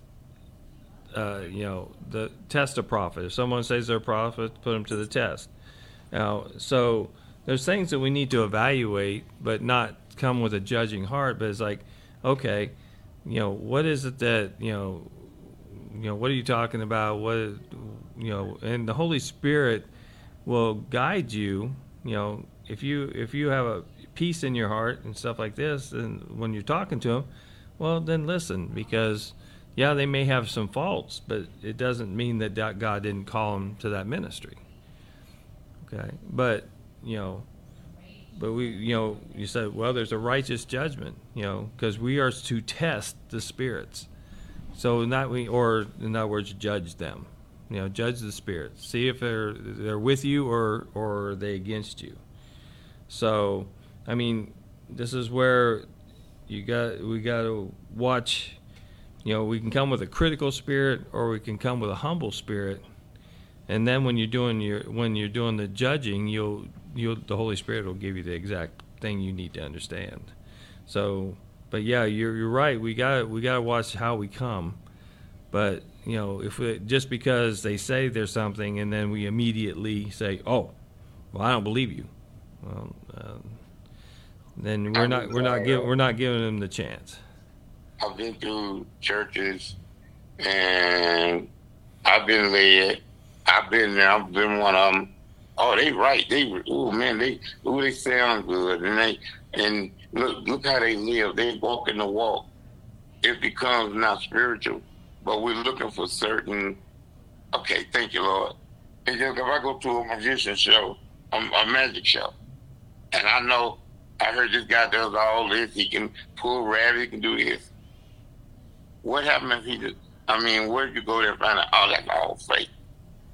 Uh, you know, the test a prophet. If someone says they're a prophet, put them to the test. Now, so there's things that we need to evaluate, but not come with a judging heart. But it's like, okay, you know, what is it that you know, you know, what are you talking about? What, you know, and the Holy Spirit will guide you. You know, if you if you have a peace in your heart and stuff like this, and when you're talking to them, well, then listen because yeah, they may have some faults, but it doesn't mean that God didn't call them to that ministry. Okay, but you know, but we, you know, you said, well, there's a righteous judgment, you know, because we are to test the spirits. So not we, or in other words, judge them. You know, judge the spirits. See if they're they're with you or or are they against you. So, I mean, this is where you got we got to watch. You know, we can come with a critical spirit or we can come with a humble spirit. And then when you're doing your when you're doing the judging, you'll you'll the Holy Spirit will give you the exact thing you need to understand. So, but yeah, you're you're right. We got we got to watch how we come. But you know, if we, just because they say there's something and then we immediately say, "Oh, well, I don't believe you," well, um, then we're not we're not giving we're not giving them the chance. I've been through churches and I've been led. I've been there. I've been one of them. Oh, they right. They oh man, they oh they sound good, and they and look look how they live. They walk in the walk. It becomes not spiritual, but we're looking for certain. Okay, thank you, Lord. If I go to a magician show, a, a magic show, and I know I heard this guy does all this. He can pull rabbit. He can do this. What happened if he just? I mean, where'd you go there and find out? Oh, that's all fake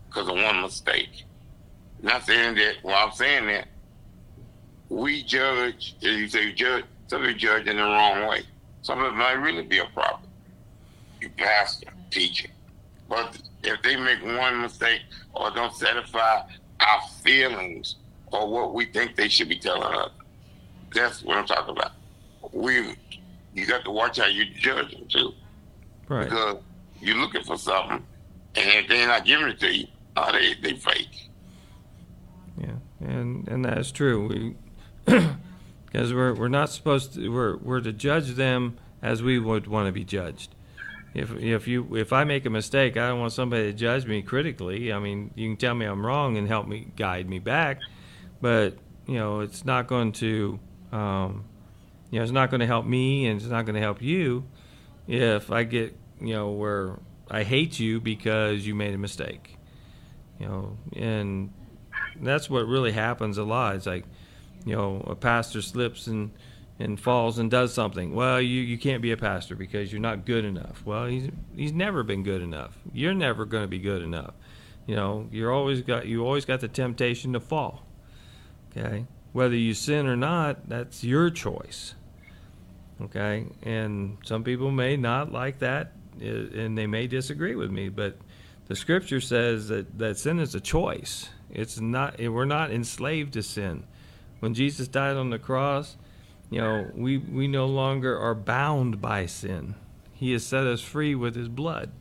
because of one mistake. Not saying that. Well, I'm saying that we judge. As you say, judge. Some people judge in the wrong way. Some of it might really be a problem. You pastor, teacher, but if they make one mistake or don't satisfy our feelings or what we think they should be telling us, that's what I'm talking about. We, you got to watch how you judge them too, Right. because you're looking for something, and if they're not giving it to you, oh, they they fake. Yeah, and and that's true. We <clears throat> because we're we're not supposed to we're we're to judge them as we would want to be judged. If if you if I make a mistake, I don't want somebody to judge me critically. I mean, you can tell me I'm wrong and help me guide me back, but you know it's not going to um, you know it's not going to help me and it's not going to help you if I get you know where I hate you because you made a mistake. You know, and that's what really happens a lot. It's like, you know, a pastor slips and, and falls and does something. Well, you, you can't be a pastor because you're not good enough. Well, he's he's never been good enough. You're never going to be good enough. You know, you're always got you always got the temptation to fall. Okay, whether you sin or not, that's your choice. Okay, and some people may not like that, and they may disagree with me, but the Scripture says that that sin is a choice. It's not. We're not enslaved to sin. When Jesus died on the cross, you know, we we no longer are bound by sin. He has set us free with His blood.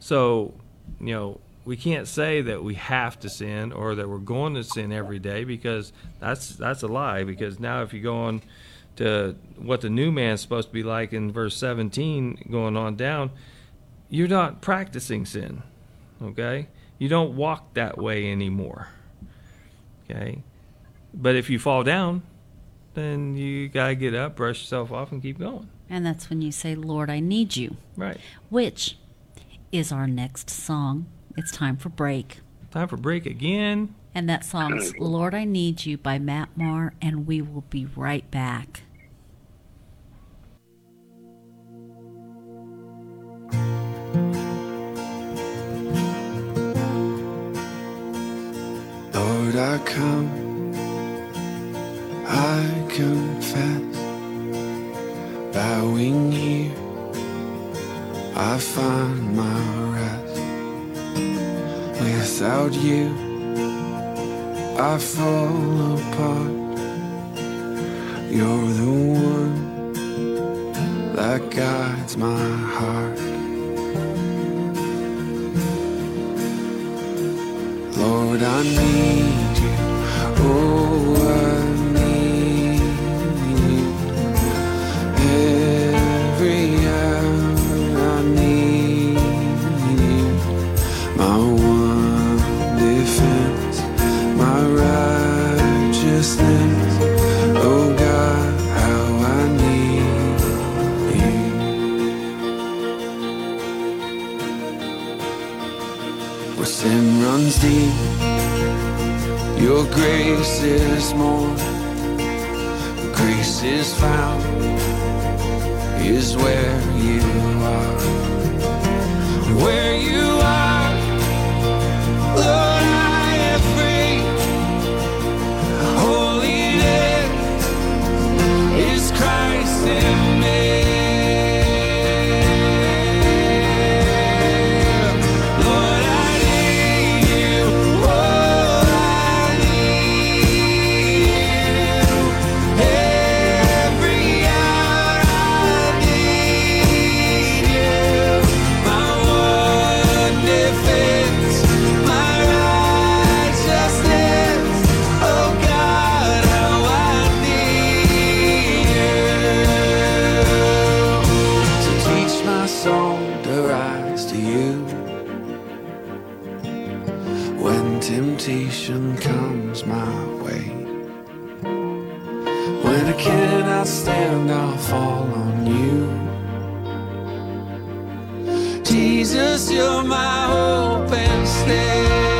So, you know, we can't say that we have to sin or that we're going to sin every day because that's that's a lie. Because now, if you go on to what the new man's supposed to be like in verse 17, going on down, you're not practicing sin. Okay, you don't walk that way anymore. Okay, but if you fall down, then you gotta get up, brush yourself off, and keep going. And that's when you say, Lord, I need you. Right. Which is our next song. It's time for break. Time for break again. And that song's <clears throat> Lord I Need You by Matt Maher, and we will be right back. Lord, I come, I confess, bowing here, I find my rest. Without you, I fall apart. You're the one that guides my heart. Lord, I need you. Oh, I grace is more. Grace is found is where you are. Where you temptation comes my way, when I cannot stand, I'll fall on you. Jesus, you're my hope and stay.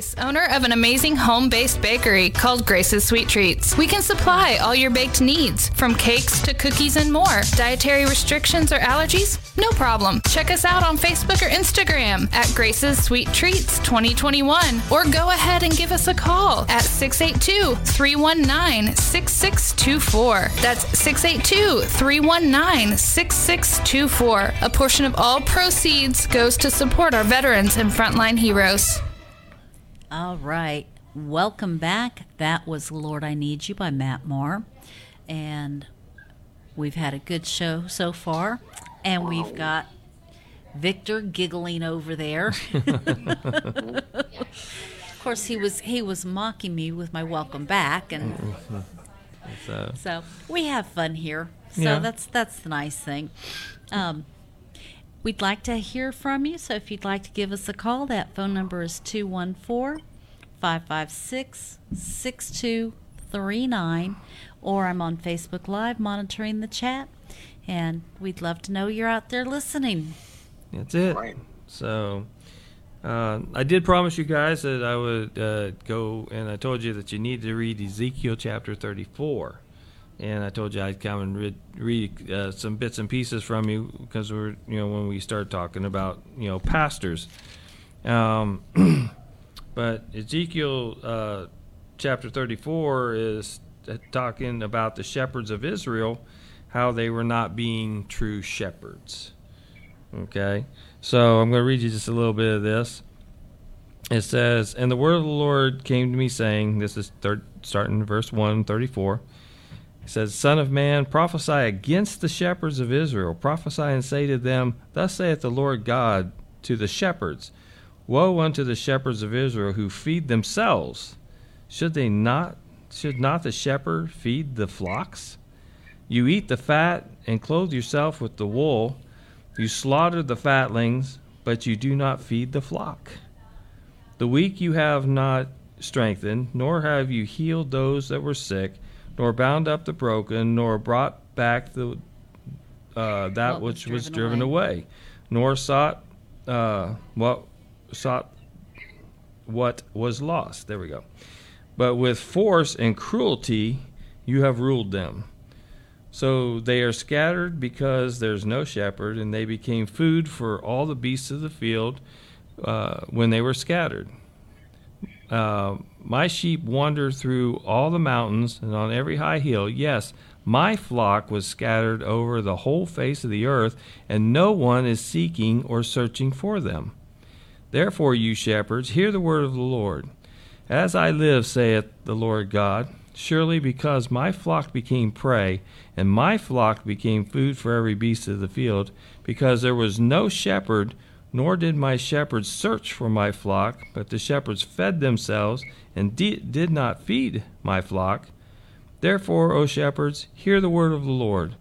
Grace, owner of an amazing home based bakery called Grace's Sweet Treats. We can supply all your baked needs, from cakes to cookies and more. Dietary restrictions or allergies? No problem. Check us out on Facebook or Instagram at Grace's Sweet Treats 2021 or go ahead and give us a call at 682 319 6624. That's 682 319 6624. A portion of all proceeds goes to support our veterans and frontline heroes. All right. welcome back. That was Lord I Need You by Matt Maher. And we've had a good show so far. And we've got Victor giggling over there. <laughs> of course he was he was mocking me with my welcome back and <laughs> So, so we have fun here. So Yeah. that's that's the nice thing. Um, we'd like to hear from you. So if you'd like to give us a call, that phone number is 214 556 6239. Or I'm on Facebook Live monitoring the chat. And we'd love to know you're out there listening. That's it. Right. So, uh, I did promise you guys that I would uh, go, and I told you that you need to read Ezekiel chapter 34. And I told you I'd come and read, read uh, some bits and pieces from you because we're, you know, when we start talking about, you know, pastors. Um, <clears throat> but Ezekiel uh, chapter 34 is uh, talking about the shepherds of Israel, how they were not being true shepherds. Okay, so I'm going to read you just a little bit of this. It says, And the word of the Lord came to me, saying, This is starting verse 1, 34. It says, Son of man, prophesy against the shepherds of Israel. Prophesy and say to them, Thus saith the Lord God to the shepherds Woe unto the shepherds of Israel who feed themselves. Should they not should not the shepherd feed the flocks? You eat the fat and clothe yourself with the wool. You slaughter the fatlings, but you do not feed the flock. The weak you have not strengthened, nor have you healed those that were sick, nor bound up the broken, nor brought back the uh, that was which was driven driven away, nor sought uh, what sought what was lost. There we go. But with force and cruelty you have ruled them. So they are scattered because there's no shepherd, and they became food for all the beasts of the field uh, when they were scattered. Uh, my sheep wander through all the mountains and on every high hill. Yes, my flock was scattered over the whole face of the earth, and no one is seeking or searching for them. Therefore, you shepherds, hear the word of the Lord. As I live, saith the Lord God, surely because my flock became prey, and my flock became food for every beast of the field, because there was no shepherd, nor did my shepherds search for my flock, but the shepherds fed themselves, and de- did not feed my flock. Therefore, O shepherds, hear the word of the Lord.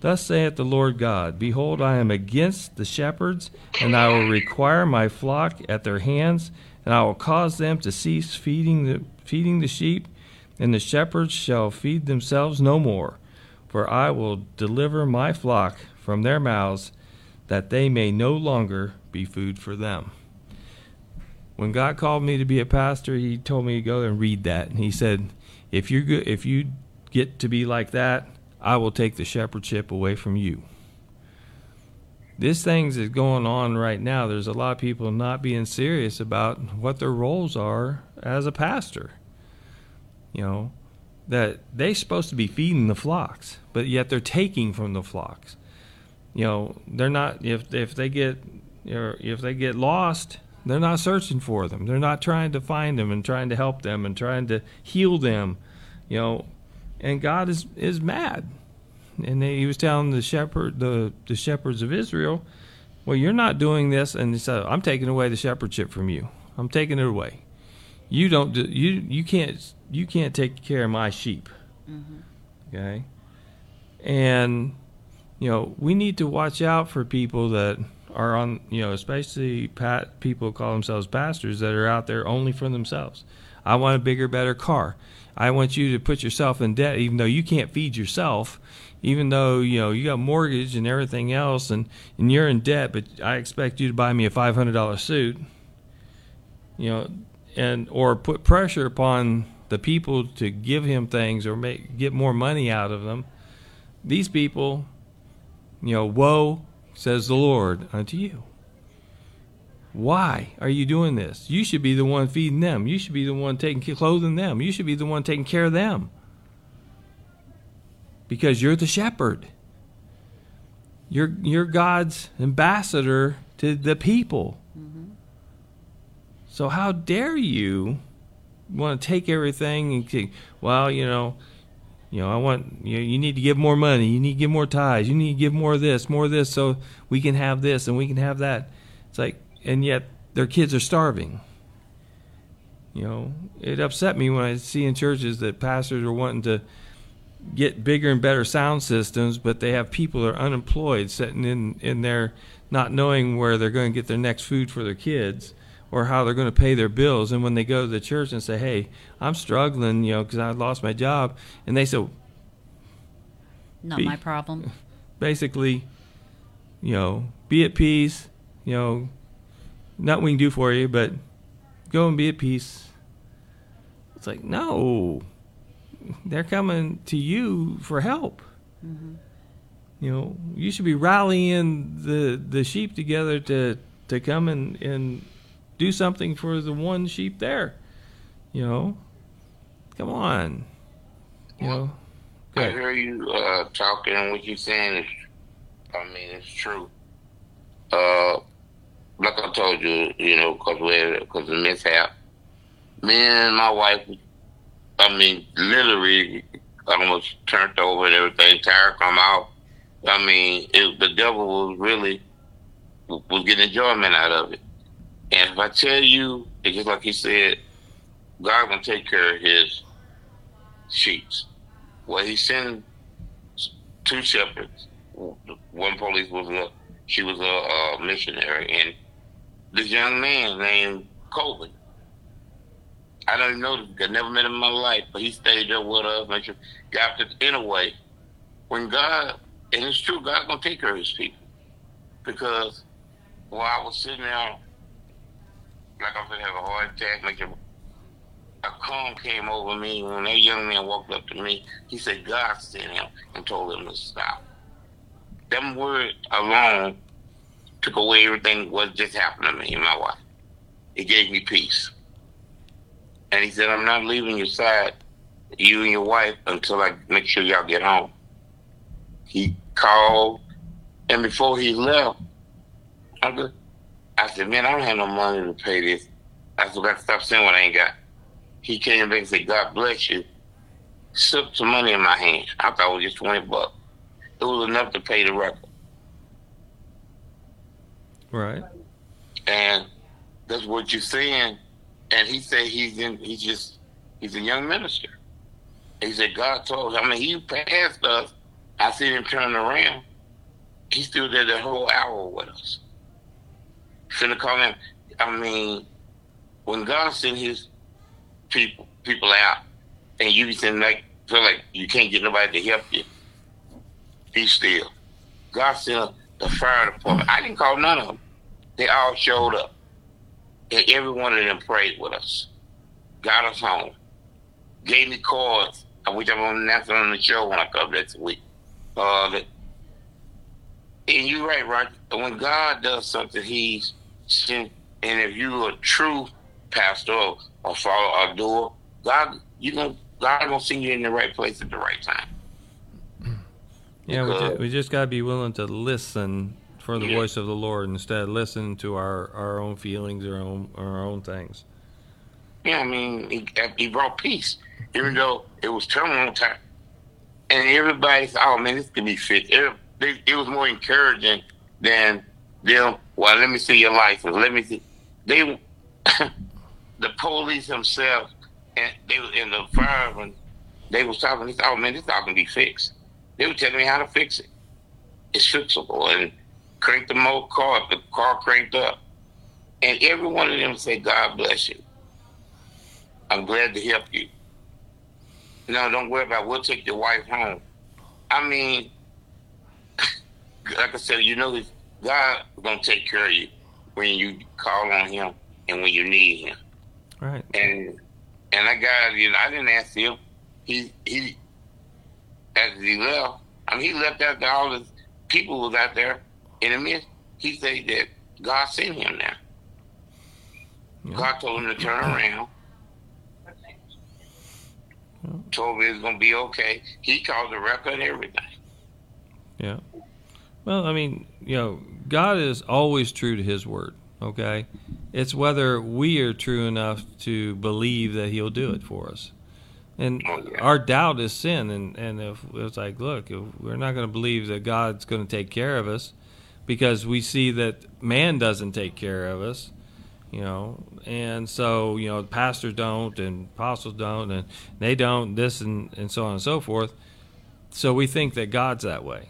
Thus saith the Lord God Behold, I am against the shepherds, and I will require my flock at their hands, and I will cause them to cease feeding the, feeding the sheep, and the shepherds shall feed themselves no more. For I will deliver my flock from their mouths, that they may no longer be food for them. When God called me to be a pastor, He told me to go and read that. And He said, "If you if you get to be like that, I will take the shepherdship away from you." This things is going on right now. There's a lot of people not being serious about what their roles are as a pastor. You know, that they're supposed to be feeding the flocks, but yet they're taking from the flocks. You know, they're not if if they get or if they get lost, they're not searching for them. They're not trying to find them and trying to help them and trying to heal them. You know, and God is is mad. And they, he was telling the shepherd the the shepherds of Israel, well, you're not doing this, and he said, I'm taking away the shepherdship from you. I'm taking it away. You don't do, you you can't you can't take care of my sheep. Mm-hmm. Okay, and you know we need to watch out for people that are on you know especially pat people call themselves pastors that are out there only for themselves. I want a bigger, better car. I want you to put yourself in debt, even though you can't feed yourself. Even though you know you got mortgage and everything else, and, and you're in debt, but I expect you to buy me a five hundred dollar suit. You know, and or put pressure upon the people to give him things or make get more money out of them. These people, you know, woe says the Lord unto you. Why are you doing this? You should be the one feeding them. You should be the one taking clothing them. You should be the one taking care of them. Because you're the shepherd. You're you're God's ambassador to the people. Mm-hmm. So how dare you want to take everything and say, well, you know, you know, I want you. Know, you need to give more money. You need to give more ties. You need to give more of this, more of this, so we can have this and we can have that. It's like, and yet their kids are starving. You know, it upset me when I see in churches that pastors are wanting to get bigger and better sound systems, but they have people that are unemployed sitting in in there, not knowing where they're going to get their next food for their kids or how they're going to pay their bills. And when they go to the church and say, "Hey, I'm struggling," you know, because I lost my job, and they say, Not Be- my problem. <laughs> basically, you know, be at peace. You know, nothing we can do for you, but go and be at peace. It's like no, they're coming to you for help. Mm-hmm. You know, you should be rallying the the sheep together to to come and and do something for the one sheep there. You know, come on. You know, I hear you uh, talking. What you saying is, I mean, it's true. Uh, like I told you, you know, because we because of mishap. Me and my wife, I mean, literally, almost turned over and everything. Tire come out. I mean, it, the devil was really was getting enjoyment out of it. And if I tell you, it's just like he said, God gonna take care of his sheep. Well, he sent two shepherds. One police was a she was a, a missionary, and this young man named Colvin. I don't even know guy. Never met him in my life, but he stayed there with us. Make sure got to anyway. When God, and it's true, God gonna take care of His people, because while I was sitting there, like I said, have a heart attack, make sure a calm came over me when that young man walked up to me. He said, God sent him and told him to stop. Them words alone took away everything what just happened to me and my wife. It gave me peace. And he said, I'm not leaving your side, you and your wife, until I make sure y'all get home. He called, and before he left, I, go- I said, man, I don't have no money to pay this. I said, I got to stop saying what I ain't got. He came back and said, God bless you. Slipped some money in my hand. I thought it was just 20 bucks. It was enough to pay the record. Right. And that's what you're saying. And he said he's in, he's just, he's a young minister. He said, God told him, I mean, he passed us. I seen him turn around. He still there the whole hour with us. Finna call him. I mean, when God sent his people people out and you can like feel like you can't get nobody to help you, be still. God sent the fire department. I didn't call none of them. They all showed up. And every one of them prayed with us. Got us home. Gave me cards, which I'm going to announce on the show when I come next week. Uh, and you're right, Roger. When God does something, He's. And if you're a true pastor or, or follower or doer, God, you know, God gonna send you in the right place at the right time. Yeah, we just, we just got to be willing to listen for the Yeah. voice of the Lord instead of listening to our, our own feelings or our own, our own things. Yeah, I mean, he, he brought peace, even mm-hmm. though it was turmoil time. And everybody's, oh, man, this could be fixed. It, it was more encouraging than them, well, let me see your license. Let me see. They, <coughs> the police themselves, and they was in the firemen, they was talking, they said, oh, man, this all can be fixed. They were telling me how to fix it. It's fixable. And crank the motor car, the car cranked up. And every one of them said, God bless you. I'm glad to help you. No, don't worry about it. We'll take your wife home. I mean, like I said, you know, God is gonna take care of you when you call on Him and when you need Him. Right. And and that guy, you know, I didn't ask him. He he, as he left, I mean, he left after all the people was out there in the midst. He said that God sent him there. God told him to turn around. Told me it's gonna be okay. He called the record and everything. Yeah. Well, I mean, you know, God is always true to His word. Okay, It's whether we are true enough to believe that He'll do it for us. And Oh, our doubt is sin. And, and if it's like, look, if we're not going to believe that God's going to take care of us because we see that man doesn't take care of us, you know, and so, you know, pastors don't and apostles don't and they don't, this and, and so on and so forth. So we think that God's that way.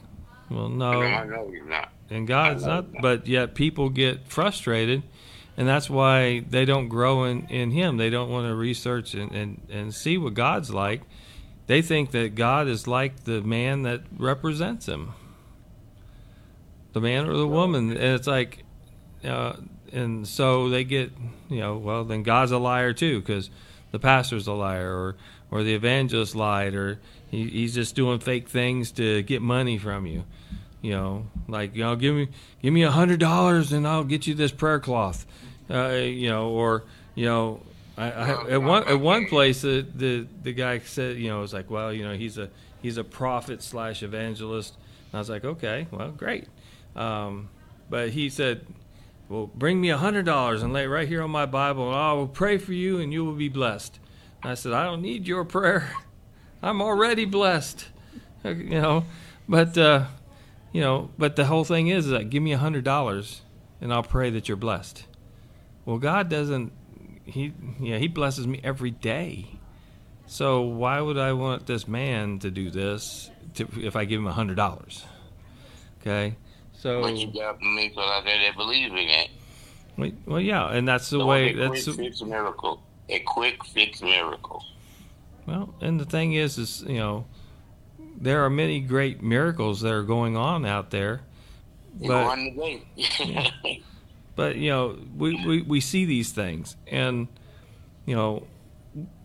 Well, no No, I know you're not. and God's not. But yet people get frustrated, and that's why they don't grow in, in Him. They don't want to research and, and, and see what God's like. They think that God is like the man that represents Him, the man or the woman, and it's like, uh, and so they get, you know, well then God's a liar too because the pastor's a liar or or the evangelist lied or he, he's just doing fake things to get money from you you know, like you know, give me give me a hundred dollars and I'll get you this prayer cloth, uh, you know, or you know, I, I, at one at one place the, the the guy said, you know, it was like, well, you know, he's a he's a prophet slash evangelist. And I was like, okay, well, great, um, but he said, well, bring me a hundred dollars and lay it right here on my Bible, and I will pray for you and you will be blessed. And I said, I don't need your prayer, <laughs> I'm already blessed, you know, but. uh you know, but the whole thing is, is like, give me a hundred dollars, and I'll pray that you're blessed. Well, God doesn't. He, yeah, He blesses me every day. So why would I want this man to do this to, if I give him a hundred dollars? Okay, so But you got people I there that believe in it. well, well, yeah, and that's the So way. A That's quick the, fix miracle. A quick fix miracle. Well, and the thing is, is you know, there are many great miracles that are going on out there, But- run the gate. <laughs> but you know we, we, we see these things and you know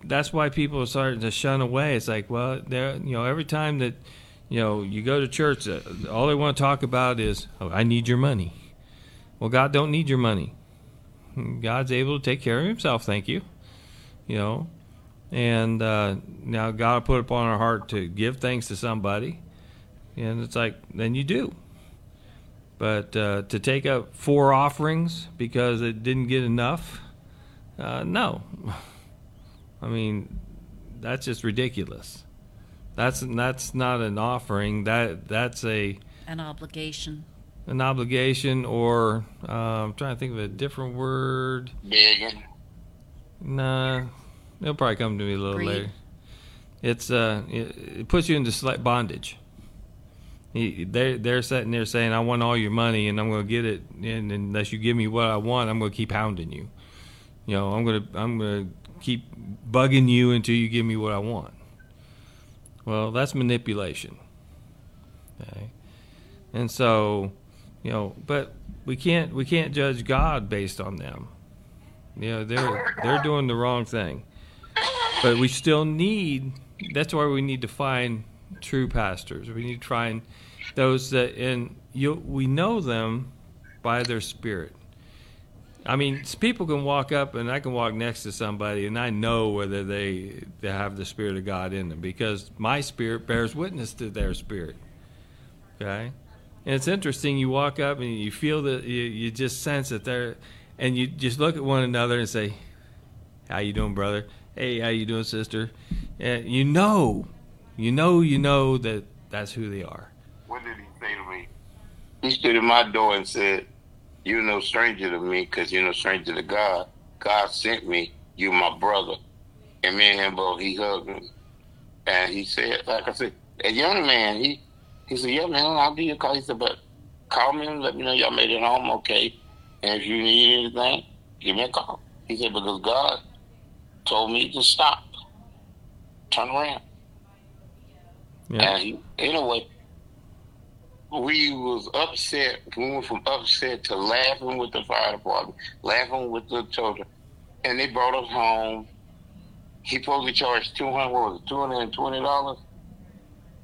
that's why people are starting to shun away. It's like well there you know every time that you know you go to church uh, all they want to talk about is oh, i need your money. Well god don't need your money. God's able to take care of himself thank you. You know and uh, now god put it upon our heart to give thanks to somebody and it's like then you do but uh, to take up four offerings because it didn't get enough, uh, no. <laughs> I mean, that's just ridiculous. That's that's not an offering. That that's a An obligation. an obligation, or uh, I'm trying to think of a different word. Begging. Nah, it'll probably come to me a little Greed. later. It's uh, it, it puts you into slight bondage. He, they they're sitting there saying, "I want all your money, and I'm going to get it, and unless you give me what I want, I'm going to keep hounding you. You know, I'm going to I'm going to keep bugging you until you give me what I want." Well, that's manipulation. Okay, and so, you know, but we can't we can't judge God based on them. You know, they're they're doing the wrong thing. But we still need that's why we need to find true pastors. We need to find those that and you we know them by their spirit. I mean, people can walk up and I can walk next to somebody and I know whether they they have the spirit of God in them because my spirit bears witness to their spirit. Okay? And it's interesting you walk up and you feel that you, you just sense that they're and you just look at one another and say, "How you doing, brother? Hey, how you doing, sister?" And you know, you know, you know that that's who they are. What did he say to me? He stood at my door and said, You're no stranger to me because you're no stranger to God. God sent me. You're my brother. And me and him both, he hugged me. And he said, like I said, a young man, he he said, Yeah, man, I'll give you a call. He said, But call me and let me know y'all made it home okay. And if you need anything, give me a call. He said, Because God told me to stop. Turn around. Yeah. And anyway, we was upset. We went from upset to laughing with the fire department, laughing with the children, and they brought us home. He supposed to charge two hundred. What was it? Two hundred and twenty dollars.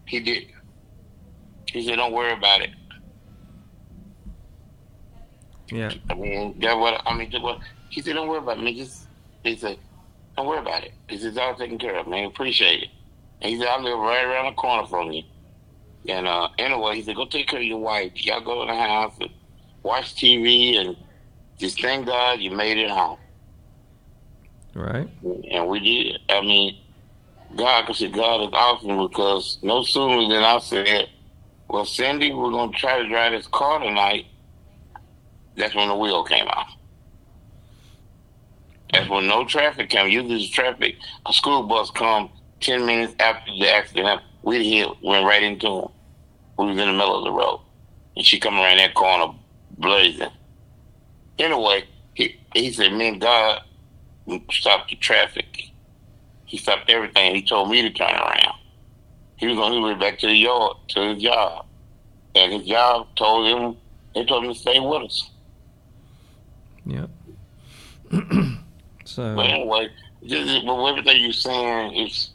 He did. He said, "Don't worry about it." Yeah. I mean, that what I mean. What he said, "Don't worry about it, man. Just he said, don't worry about it. He said, it's all taken care of, man. Appreciate it." And he said, "I live right around the corner from you." And uh, anyway, he said, "Go take care of your wife. Y'all go in the house and watch TV and just thank God you made it home. Right. And we did. I mean, God, because God is awesome because no sooner than I said, well, Cindy, we're going to try to drive this car tonight. That's when the wheel came off. That's when no traffic came. Usually the traffic, a school bus come 10 minutes after the accident. We hit, went right into him. We was in the middle of the road. And she come around that corner blazing. Anyway, he, he said, me and God stopped the traffic. He stopped everything. He told me to turn around. He was on his way back to the yard, to his job. And his job told him, they told him to stay with us. Yep. <clears throat> so. But anyway, just, but everything you're saying is,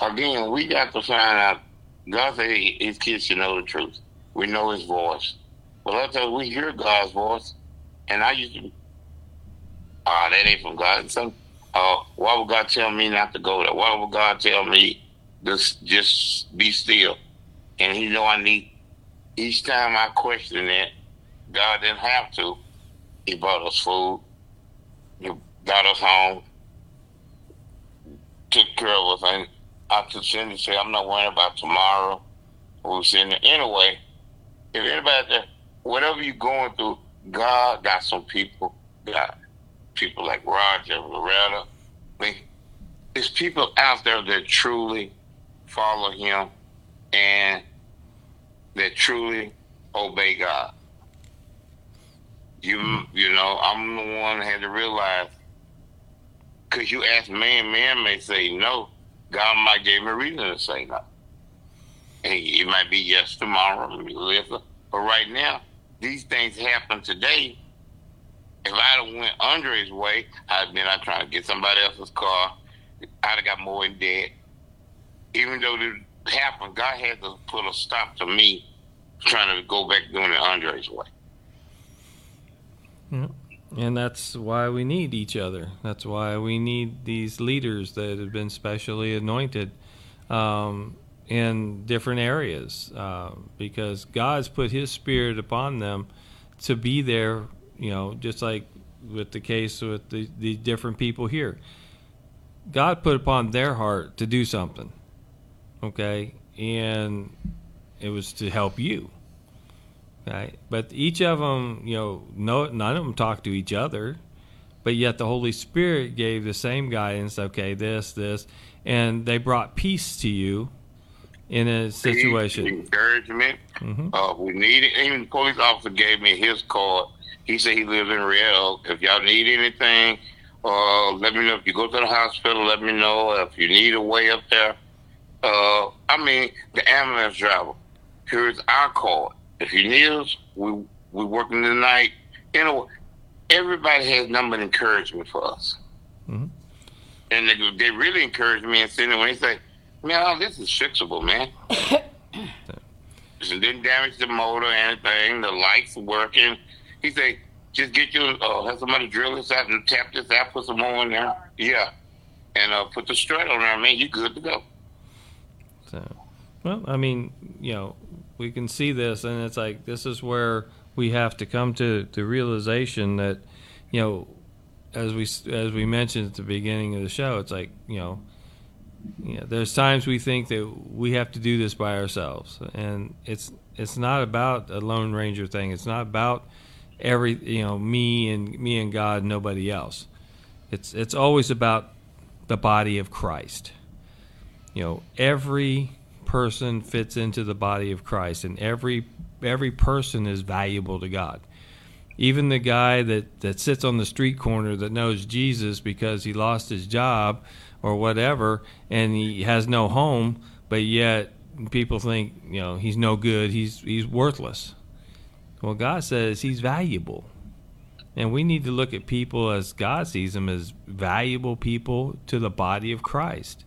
again, we got to find out. God said his kids should know the truth. We know his voice. But let's we hear God's voice, and I used to, ah, that ain't from God. So, uh, why would God tell me not to go there? Why would God tell me just just be still? And He know I need. Each time I question it, God didn't have to. He brought us food. He got us home. Took care of us, and I could send and say, "I'm not worrying about tomorrow." We were sitting there anyway. If anybody there, whatever you're going through, God got some people. Got people like Roger, Loretta. I mean, there's people out there that truly follow Him and that truly obey God. You, you know, I'm the one that had to realize because you ask man, man may say no. God might give him a reason to say no. And it might be yes tomorrow, but right now, these things happen today. If I'd have went under his way, I'd been out trying to get somebody else's car. I'd have got more in debt. Even though it happened, God had to put a stop to me trying to go back doing it under his way. Yeah. And that's why we need each other. That's why we need these leaders that have been specially anointed um, in different areas uh, because God's put His Spirit upon them to be there, you know, just like with the case with the, the different people here. God put upon their heart to do something, okay? And it was to help you. Right? But each of them, you know, no, none of them talk to each other, but yet the Holy Spirit gave the same guidance. Okay, this, this, and they brought peace to you in a situation. Encouragement. Mm-hmm. Uh, we need it. Even the police officer gave me his card. He said he lives in Real. If y'all need anything, uh, let me know. If you go to the hospital, let me know. If you need a way up there, uh, I mean, the ambulance driver. Here's our card if you need us, we we working tonight. You know, everybody has number of encouragement for us, mm-hmm. and they, they really encourage me and saying when they say, "Man, this is fixable, man." <laughs> it didn't damage the motor or anything. The lights working. He said, "Just get you uh, have somebody drill this out and tap this out, put some more in there." Yeah, and uh, put the strut on there, man. You good to go. So, well, I mean, you know, we can see this, and it's like this is where we have to come to the realization that, you know, as we as we mentioned at the beginning of the show, it's like you know, know, there's times we think that we have to do this by ourselves, and it's it's not about a lone ranger thing. It's not about every you know me and me and God, nobody else. It's it's always about the body of Christ. You know, every person fits into the body of Christ, and every every person is valuable to God. Even the guy that, that sits on the street corner that knows Jesus because he lost his job or whatever, and he has no home, but yet people think you know he's no good, he's he's worthless. Well, God says he's valuable. And we need to look at people as God sees them as valuable people to the body of Christ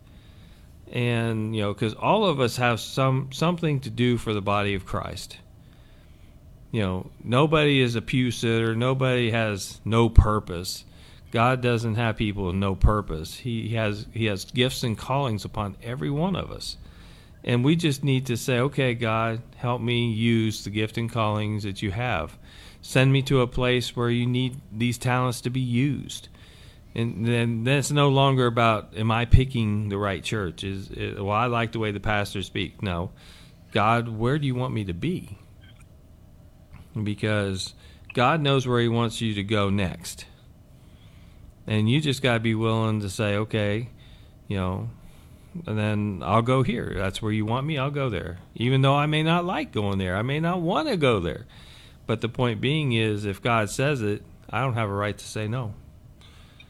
and you know because all of us have some something to do for the body of christ. You know nobody is a pew sitter. Nobody has no purpose. God doesn't have people with no purpose. He has he has gifts and callings upon every one of us. And we just need to say okay god help me use the gift and callings that you have. Send me to a place where you need these talents to be used. And then, it's no longer about am I picking the right church? Is it, well, I like the way the pastor speak. No, God, where do you want me to be? Because God knows where He wants you to go next, and you just got to be willing to say, okay, you know, and then I'll go here. That's where you want me. I'll go there, even though I may not like going there. I may not want to go there. But the point being is, if God says it, I don't have a right to say no.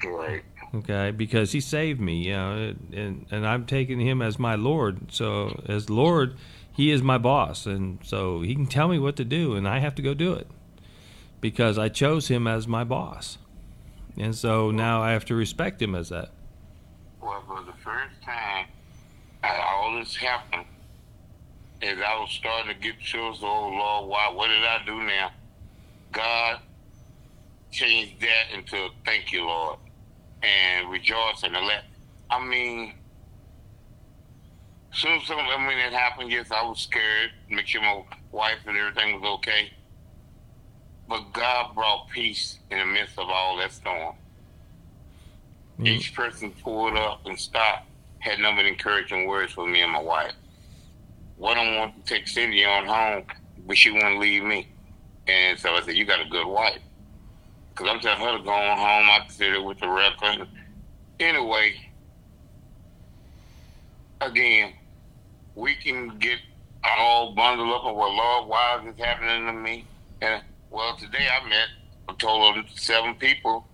Right. Okay, because He saved me, you know, and and I'm taking Him as my Lord. So as Lord, He is my boss, and so He can tell me what to do, and I have to go do it because I chose Him as my boss, and so now I have to respect Him as that. Well, for the first time, uh, all this happened, as I was starting to get chills, oh Lord, why? What did I do now? God changed that into thank you, Lord, and rejoice and let. I mean, soon as something, I mean, it happened, yes, I was scared, make sure my wife and everything was okay. But God brought peace in the midst of all that storm. Mm. Each person pulled up and stopped, had nothing but encouraging words for me and my wife. One of them wanted to take Cindy on home, but she wouldn't leave me. And so I said, You got a good wife. Because I'm telling her to go on home. I consider it with the record. Anyway, again, we can get all bundled up and well, Lord, why is this happening to me? And well, today I met a total of seven people,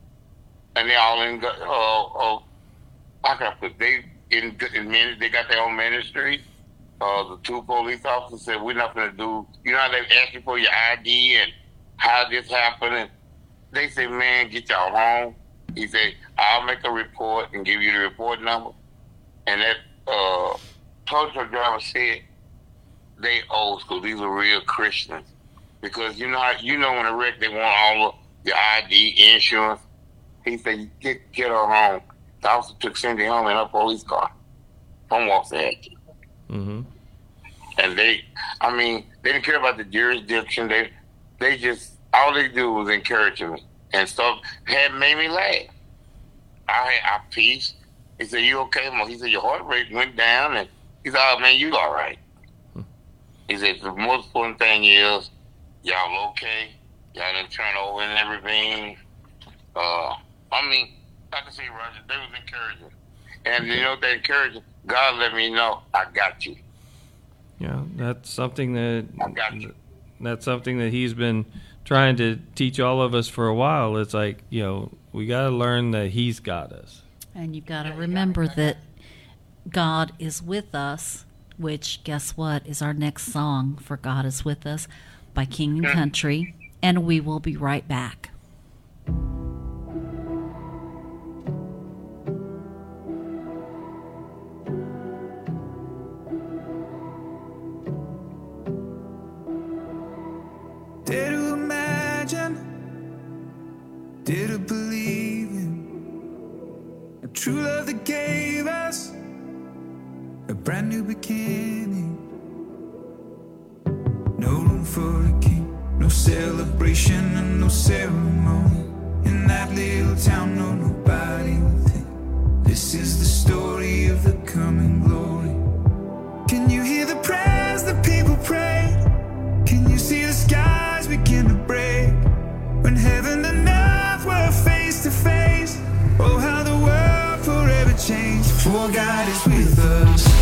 and they all in. Uh, uh, I got put they in in they got their own ministry. Uh, the two police officers said we're not going to do. You know how they ask you for your ID and how this happened, and they say, man, get y'all home. He said, I'll make a report and give you the report number. And that uh, tow truck driver said they old school. These are real Christians because you know how, you know when a wreck they want all of the ID, insurance. He said, get get her home. The officer took Cindy home in a police car from Waxahachie. Mm-hmm. And they, I mean, they didn't care about the jurisdiction. They, they just all they do was encourage me and stuff. Had made me laugh. I had I peace. He said, "You okay, Mo?" He said, "Your heart rate went down," and he said, "Oh man, you all right." He said, "The most important thing is y'all okay. Y'all didn't turn over and everything." Uh, I mean, like I say, Roger, they was encouraging, and you know they encouraging. God let me know I got you. Yeah, that's something that I got you. that's something that he's been trying to teach all of us for a while. It's like you know we got to learn that he's got us. And you've got to remember that God is with us, which, guess what, is our next song for God is With Us by King and Country. And we will be right back. Dare to imagine, to believe in a true love that gave us a brand new beginning. No room for a king, no celebration and no ceremony. In that little town, no nobody with him. This is the story of the coming glory. God is with us.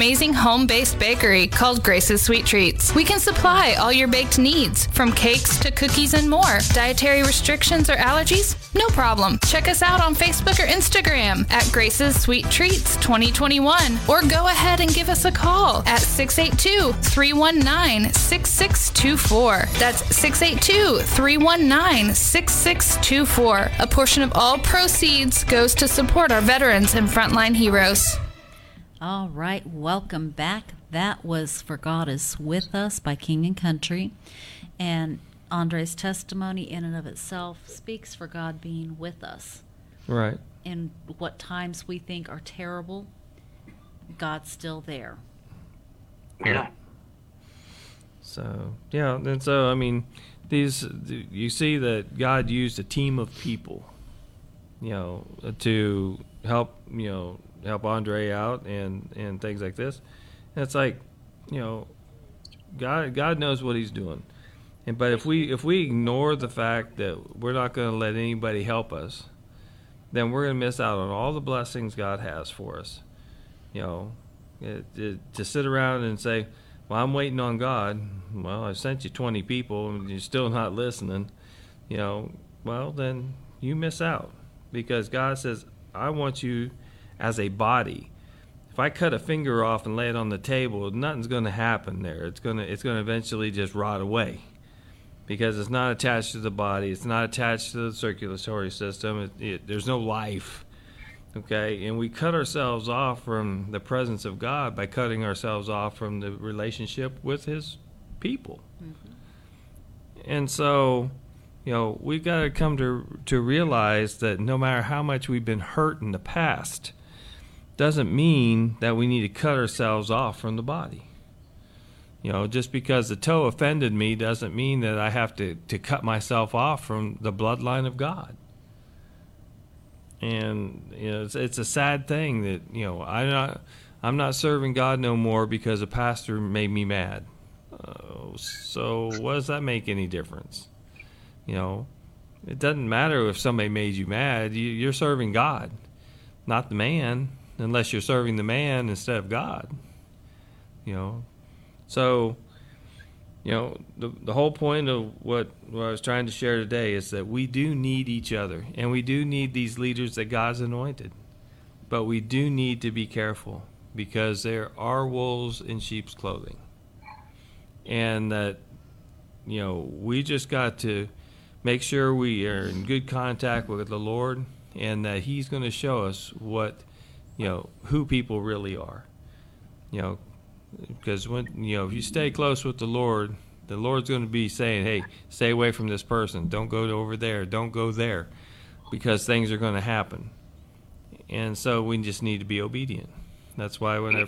Amazing home based bakery called Grace's Sweet Treats. We can supply all your baked needs, from cakes to cookies and more. Dietary restrictions or allergies? No problem. Check us out on Facebook or Instagram at Grace's Sweet Treats 2021 or go ahead and give us a call at 682 319 6624. That's 682 319 6624. A portion of all proceeds goes to support our veterans and frontline heroes. All right, welcome back. That was For God is With Us by King and Country. And Andre's testimony, in and of itself, speaks for God being with us. Right. In what times we think are terrible, God's still there. Yeah. So yeah, and so I mean, these you see that God used a team of people, you know, to help you know help Andre out and and things like this. And it's like, you know, God God knows what He's doing, and but if we if we ignore the fact that we're not going to let anybody help us, then we're going to miss out on all the blessings God has for us. You know, it, it, to sit around and say, "Well, I'm waiting on God." Well, I sent you 20 people and you're still not listening. You know, well then you miss out because God says, "I want you as a body." If I cut a finger off and lay it on the table, nothing's going to happen there. It's going to it's going to eventually just rot away because it's not attached to the body. It's not attached to the circulatory system. It, it, there's no life. Okay, and we cut ourselves off from the presence of God by cutting ourselves off from the relationship with His people. Mm-hmm. And so, you know, we've got to come to to realize that no matter how much we've been hurt in the past, doesn't mean that we need to cut ourselves off from the body. You know, just because the toe offended me doesn't mean that I have to, to cut myself off from the bloodline of God. And you know, it's, it's a sad thing that you know I'm not I'm not serving God no more because a pastor made me mad. Uh, so what does that make any difference? You know, it doesn't matter if somebody made you mad. You, you're serving God, not the man, unless you're serving the man instead of God. You know, so, you know, the, the whole point of what, what I was trying to share today is that we do need each other, and we do need these leaders that God's anointed. But we do need to be careful because there are wolves in sheep's clothing. And that, you know, we just got to make sure we are in good contact with the Lord and that He's going to show us what, you know, who people really are. You know, because when you know if you stay close with the Lord, the Lord's going to be saying, "Hey, stay away from this person. Don't go over there. Don't go there," because things are going to happen. And so we just need to be obedient. That's why when I,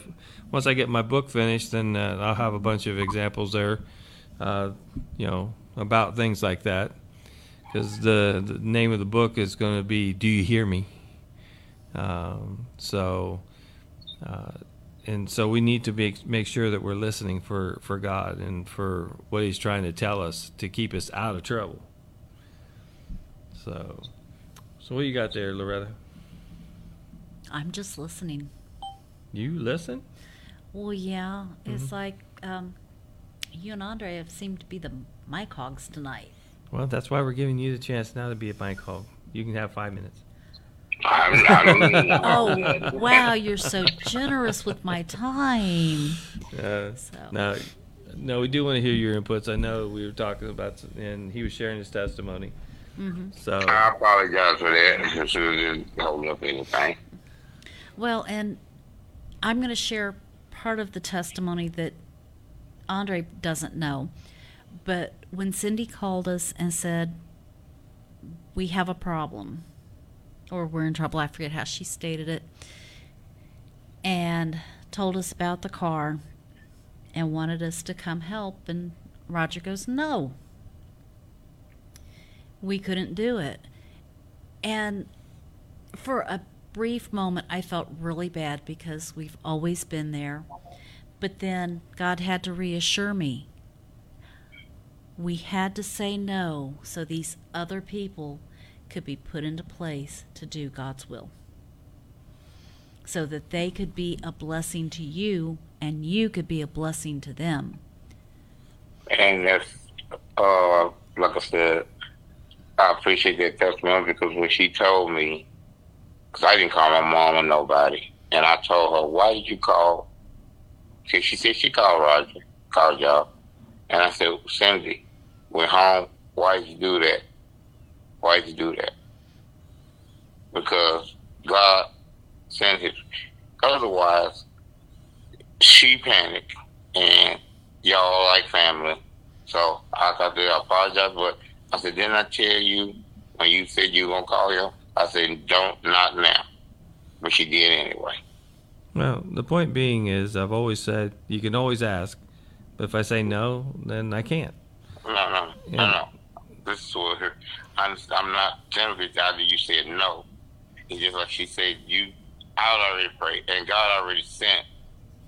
once I get my book finished, then uh, I'll have a bunch of examples there, uh, you know, about things like that. Because the, the name of the book is going to be "Do You Hear Me?" Um, so. Uh, and so we need to make make sure that we're listening for for God and for what He's trying to tell us to keep us out of trouble. So, so what you got there, Loretta? I'm just listening. You listen? Well, yeah, it's like um, you and Andre have seemed to be the mic hogs tonight. Well, that's why we're giving you the chance now to be a mic hog. You can have five minutes. I, I don't know. Oh, wow, you're so generous with my time. Uh, So- No, no, we do want to hear your inputs. I know we were talking about, and he was sharing his testimony. Mm-hmm. So I apologize for that. If it didn't hold up anything. Well, and I'm going to share part of the testimony that Andre doesn't know. But when Cindy called us and said, We have a problem, or we're in trouble, I forget how she stated it, and told us about the car and wanted us to come help, and Roger goes, No. We couldn't do it. And for a brief moment, I felt really bad because we've always been there. But then God had to reassure me. We had to say no so these other people could be put into place to do God's will. So that they could be a blessing to you and you could be a blessing to them. And that's, uh, like I said, I appreciate that testimony because when she told me, because I didn't call my mom or nobody, and I told her, why did you call? She, she said she called Roger, called y'all. And I said, Cindy, we're home. Why did you do that? Why did you do that? Because God sent his, otherwise, she panicked and y'all like family. So I got to apologize, but I said, didn't I tell you when you said you were going to call him? I said, don't, not now. But she did anyway. well, the point being is, I've always said you can always ask, but if I say no, then I can't. No, no, Yeah. no, no. This is what her, I'm, I'm not telling you that you said no. It's just like she said, you, I already prayed, and God already sent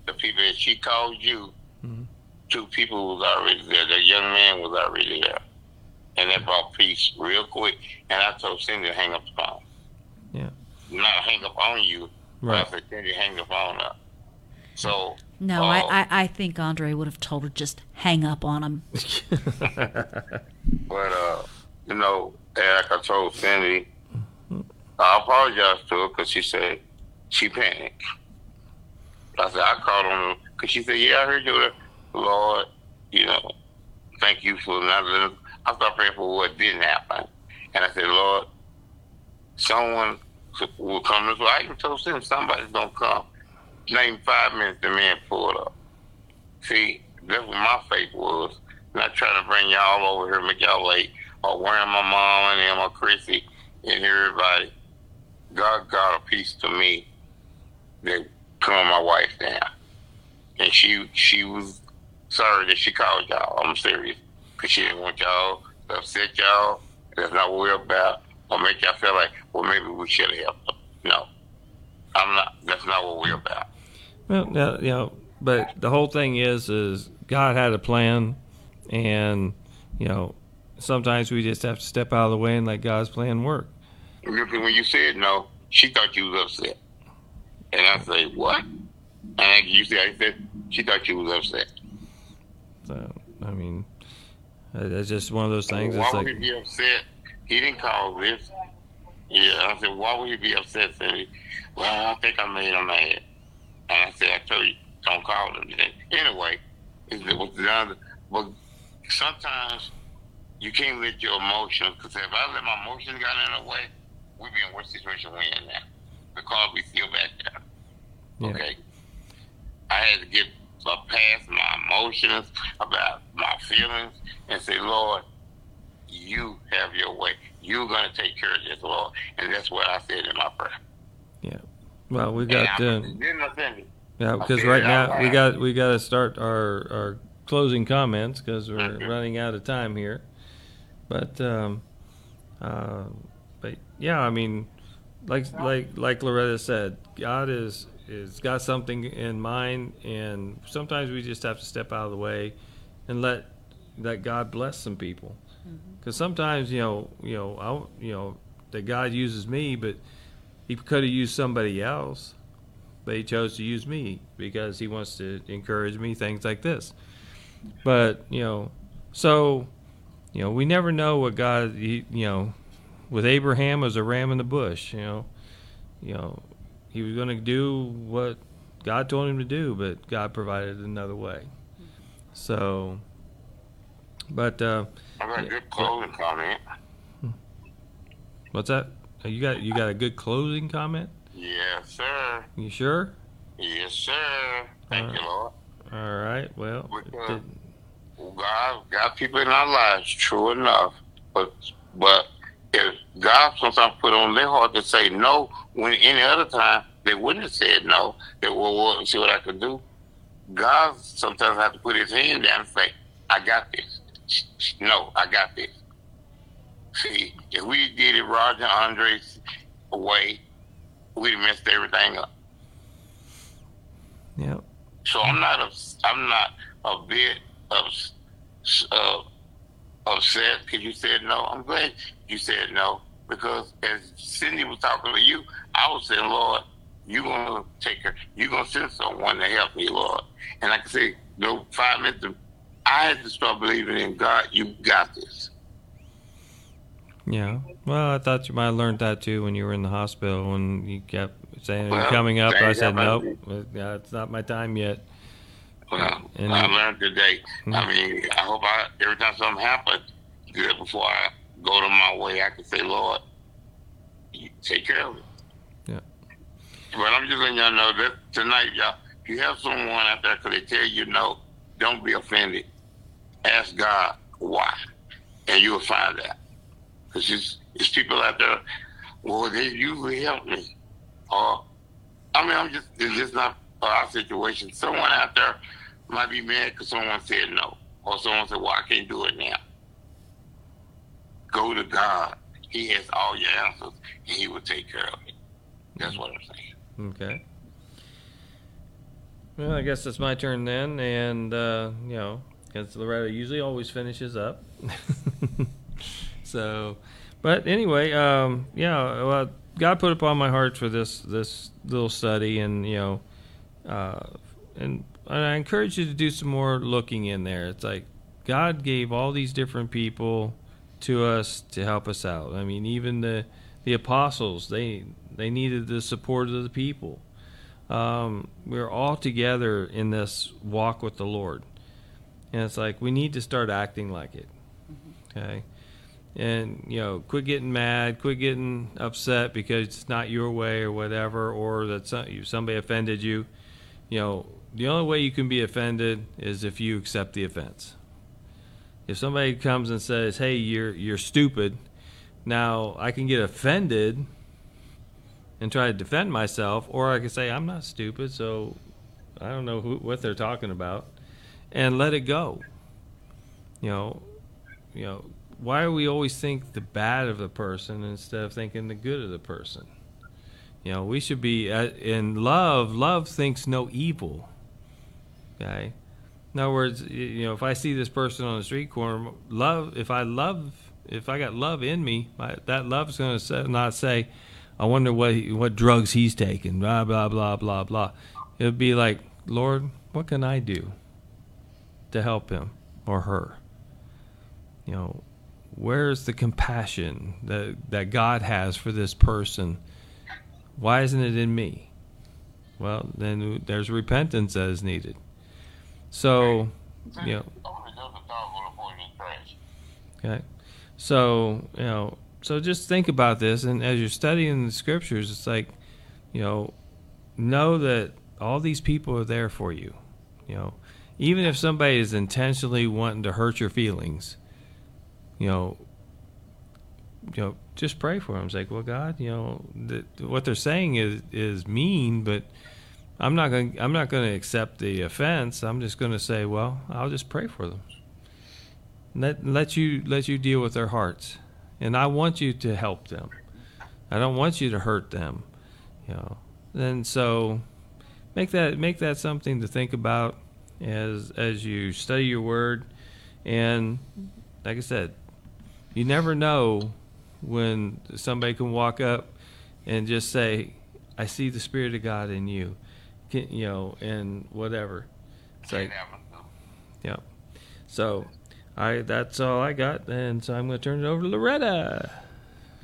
the people that she called you. Mhm. Two people was already there. The young man was already there, and that brought peace real quick. And I told Cindy to hang up the phone. Yeah. Not hang up on you. but Right. I said, Cindy, hang the phone up. So. No, uh, I, I, I think Andre would have told her just hang up on him. <laughs> <laughs> But uh, you know, like I told Cindy, I apologized to her because she said she panicked. I said I called on her because she said, "Yeah, I heard you, Lord. You know, thank you for not letting." I started praying for what didn't happen, and I said, "Lord, someone will come way." I even told Cindy somebody's gonna come. Name five minutes, the man pulled up. See, that's what my faith was. Not trying to bring y'all over here, make y'all late, or worrying my mom and or Chrissy and everybody. God got a piece to me that calmed my wife down. And she she was sorry that she called y'all. I'm serious. Because she didn't want y'all to upset y'all. That's not what we're about. Or make y'all feel like, well, maybe we should have helped. No. I'm not. That's not what we're about. Well, you know, but the whole thing is, is God had a plan, and you know, sometimes we just have to step out of the way and let God's plan work. When you said no, she thought you was upset. And I say, what? And you said, I said, she thought you was upset. So, I mean, that's just one of those things. why would like, he be upset? He didn't call this. Yeah, I said, why would he be upset? Cindy? Well, I think I made him mad. And I said, I told you, don't call him. Anyway, it was done. But sometimes you can't let your emotions, because if I let my emotions get in the way, we'd be in worse situation we're in now. Because we feel back there. Yeah. Okay. I had to get past my emotions about my feelings and say, Lord, you have your way. You're going to take care of this, Lord. And that's what I said in my prayer. yeah. Well, we got uh, didn't I send yeah, because right now we got we got to start our our closing comments because we're Mhm. running out of time here. But um, uh, but yeah, I mean, like like like Loretta said, God is is got something in mind, and sometimes we just have to step out of the way and let let God bless some people. Because sometimes you know you know I, you know that God uses me, but He could have used somebody else, but He chose to use me because He wants to encourage me things like this. But you know, so you know we never know what God he, you know with Abraham was a ram in the bush. You know, you know, he was going to do what God told him to do, but God provided another way. So, but uh, I got a good closing comment. what's that? Uh, You got you got a good closing comment? Yes, sir. You sure? Yes, sir. Thank you, Lord. All right. Well, God got people in our lives, true enough. But but if God sometimes put on their heart to say no, when any other time they wouldn't have said no, they will well, see what I could do. God sometimes have to put his hand down and say, I got this. No, I got this. See, if we did it Roger Andre's way, we'd have messed everything up. yeah. So I'm not ups- I'm not a bit ups- uh, upset because you said no. I'm glad you said no because as Cindy was talking to you, I was saying, Lord, you're gonna take her. You're gonna send someone to help me, Lord. And like I say, no five minutes. I had to start believing in God. You got this. Yeah. Well, I thought you might have learned that too when you were in the hospital when you kept saying you're Well, coming up. I said nope. it's not my time yet. Well, And- I learned today. I Mhm. mean, I hope I every time something happens, good before I go to my way, I can say, Lord, you take care of it. Yeah. But I'm just letting y'all know that tonight, y'all, if you have someone out there because they tell you no, don't be offended. Ask God why, and you'll find out. Because it's, it's people out there, well, they usually help me. Or, I mean, I'm just, it's just not our situation. Someone out there might be mad because someone said no. Or someone said, well, I can't do it now. Go to God. He has all your answers, and He will take care of it. That's what I'm saying. Okay. Well, I guess it's my turn then, and uh, you know, because Loretta usually always finishes up. <laughs> so, but anyway, um, yeah, well, God put upon my heart for this this little study, and you know, uh, and I encourage you to do some more looking in there. It's like God gave all these different people to us to help us out. I mean, even the the apostles they they needed the support of the people. Um, we're all together in this walk with the Lord, and it's like we need to start acting like it. Okay, and you know, quit getting mad, quit getting upset because it's not your way or whatever, or that some, somebody offended you. You know, the only way you can be offended is if you accept the offense. If somebody comes and says, "Hey, you're you're stupid," now I can get offended and try to defend myself, or I can say I'm not stupid, so I don't know who, what they're talking about, and let it go. You know, you know, why do we always think the bad of the person instead of thinking the good of the person? You know, we should be uh, in love. Love thinks no evil. Okay. In other words, you know, if I see this person on the street corner, love. If I love, if I got love in me, my, that love's going to not say, "I wonder what he, what drugs he's taking." Blah blah blah blah blah. It would be like, Lord, what can I do to help him or her? You know, where's the compassion that that God has for this person? Why isn't it in me? Well, then there's repentance that is needed. So, you know, Okay. So, you know, so just think about this and as you're studying the scriptures, it's like, you know, know that all these people are there for you. You know, even if somebody is intentionally wanting to hurt your feelings, you know, you know, just pray for them. It's like, well, God, you know, th- what they're saying is is mean, but I'm not going. I'm not going to accept the offense. I'm just going to say, well, I'll just pray for them. Let let you let you deal with their hearts, and I want you to help them. I don't want you to hurt them, you know. And so, make that make that something to think about as as you study your word, and like I said, you never know when somebody can walk up and just say, "I see the Spirit of God in you," Can, you know, and whatever. It's like, yeah. So, I that's all I got, and so I'm going to turn it over to Loretta.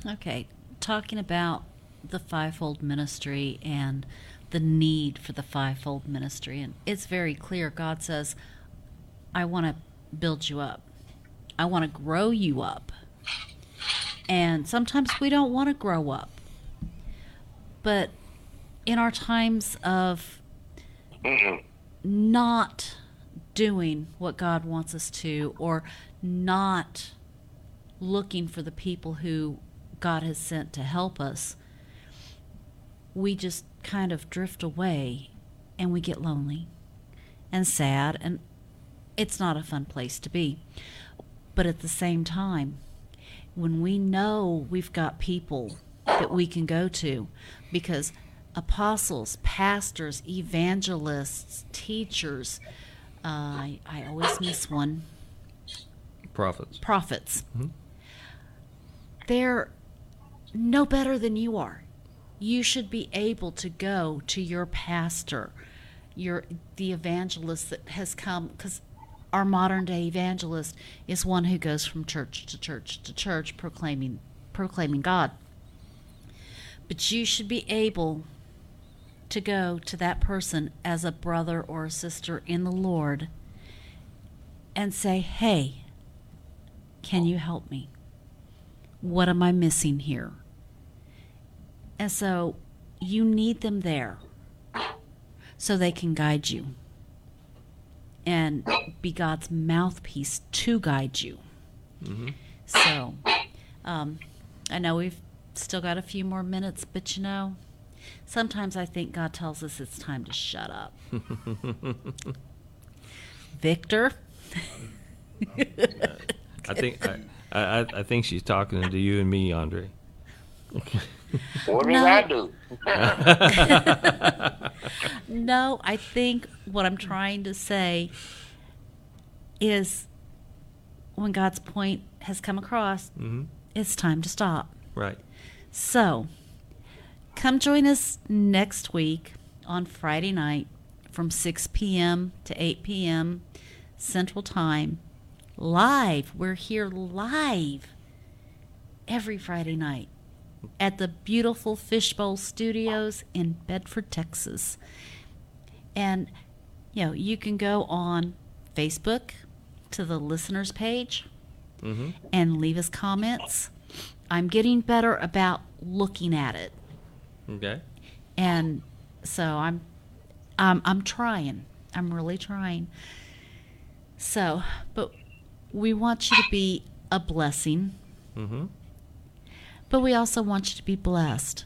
Okay, talking about the fivefold ministry and the need for the fivefold ministry. And it's very clear. God says, I want to build you up, I want to grow you up. And sometimes we don't want to grow up. But in our times of mm-hmm. not doing what God wants us to, or not looking for the people who God has sent to help us, we just kind of drift away and we get lonely and sad, and it's not a fun place to be. But at the same time, when we know we've got people that we can go to, because apostles, pastors, evangelists, teachers, uh, I, I always miss one, Prophets. prophets. They're no better than you are. You should be able to go to your pastor, your the evangelist that has come because our modern day evangelist is one who goes from church to church to church proclaiming proclaiming God. But you should be able to go to that person as a brother or a sister in the Lord and say, "Hey, can you help me? What am I missing here? And so you need them there so they can guide you and be God's mouthpiece to guide you. So um, I know we've still got a few more minutes, but you know, sometimes I think God tells us it's time to shut up. <laughs> Victor? I think I, I, I think she's talking to you and me, Andre. <laughs> What did No. I do? <laughs> No, I think what I'm trying to say is when God's point has come across, Mhm. it's time to stop. Right. So, come join us next week on Friday night from 6 p.m. to 8 p.m. Central Time. Live. We're here live every Friday night at the beautiful Fishbowl Studios in Bedford, Texas. And, you know, you can go on Facebook to the listeners page Mm-hmm. and leave us comments. I'm getting better about looking at it. Okay. And so I'm I'm I'm trying. I'm really trying. So, but we want you to be a blessing, Mm-hmm. But we also want you to be blessed.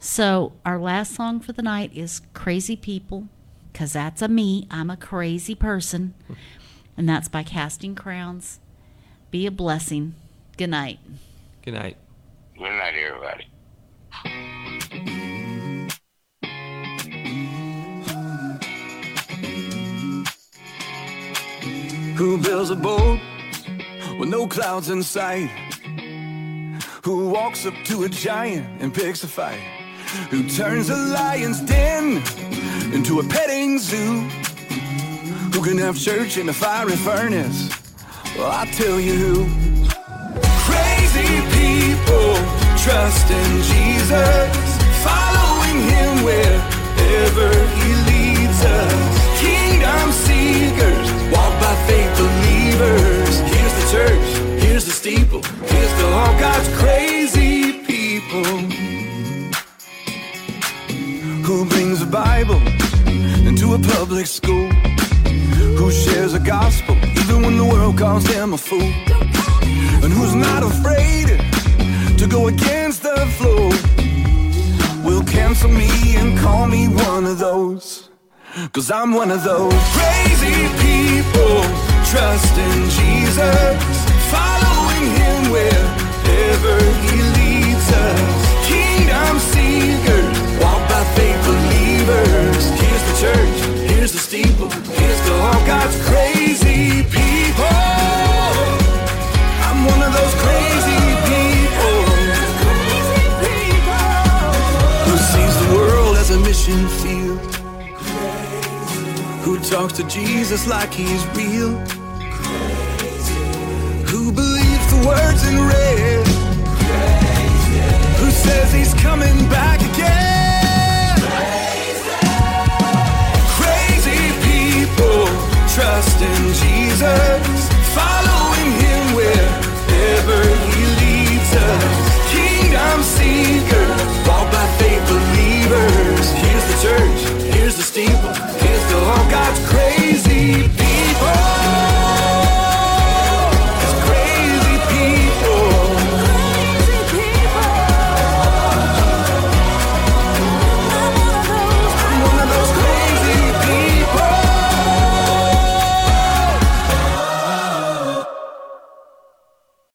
So, our last song for the night is Crazy People, because that's a me. I'm a crazy person. And that's by Casting Crowns. Be a blessing. Good night. Good night. Good night, everybody. Who builds a boat with no clouds in sight? Who walks up to a giant and picks a fight? Who turns a lion's den into a petting zoo? Who can have church in a fiery furnace? Well, I'll tell you who. Crazy people trust in Jesus, following him wherever he leads us. Kingdom seekers, walk by faith believers. Here's the church, here's the steeple, here's to all God's crazy people. Who brings a Bible into a public school? Who shares a gospel even when the world calls them a fool? And who's not afraid to go against the flow? Will cancel me and call me one of those. Cause I'm one of those crazy people. Trust in Jesus, him wherever he leads us. Kingdom seekers, walk by faith believers. Here's the church, here's the steeple, here's to all God's crazy people. I'm one of those crazy people who sees the world as a mission field, who talks to Jesus like he's real, who believes the words in red? Crazy. Who says he's coming back again? Crazy, Crazy people trust in Jesus, following him wherever he leads us. Kingdom seekers, walk by faith believers. Here's the church, here's the steeple, here's the all God's crazy people.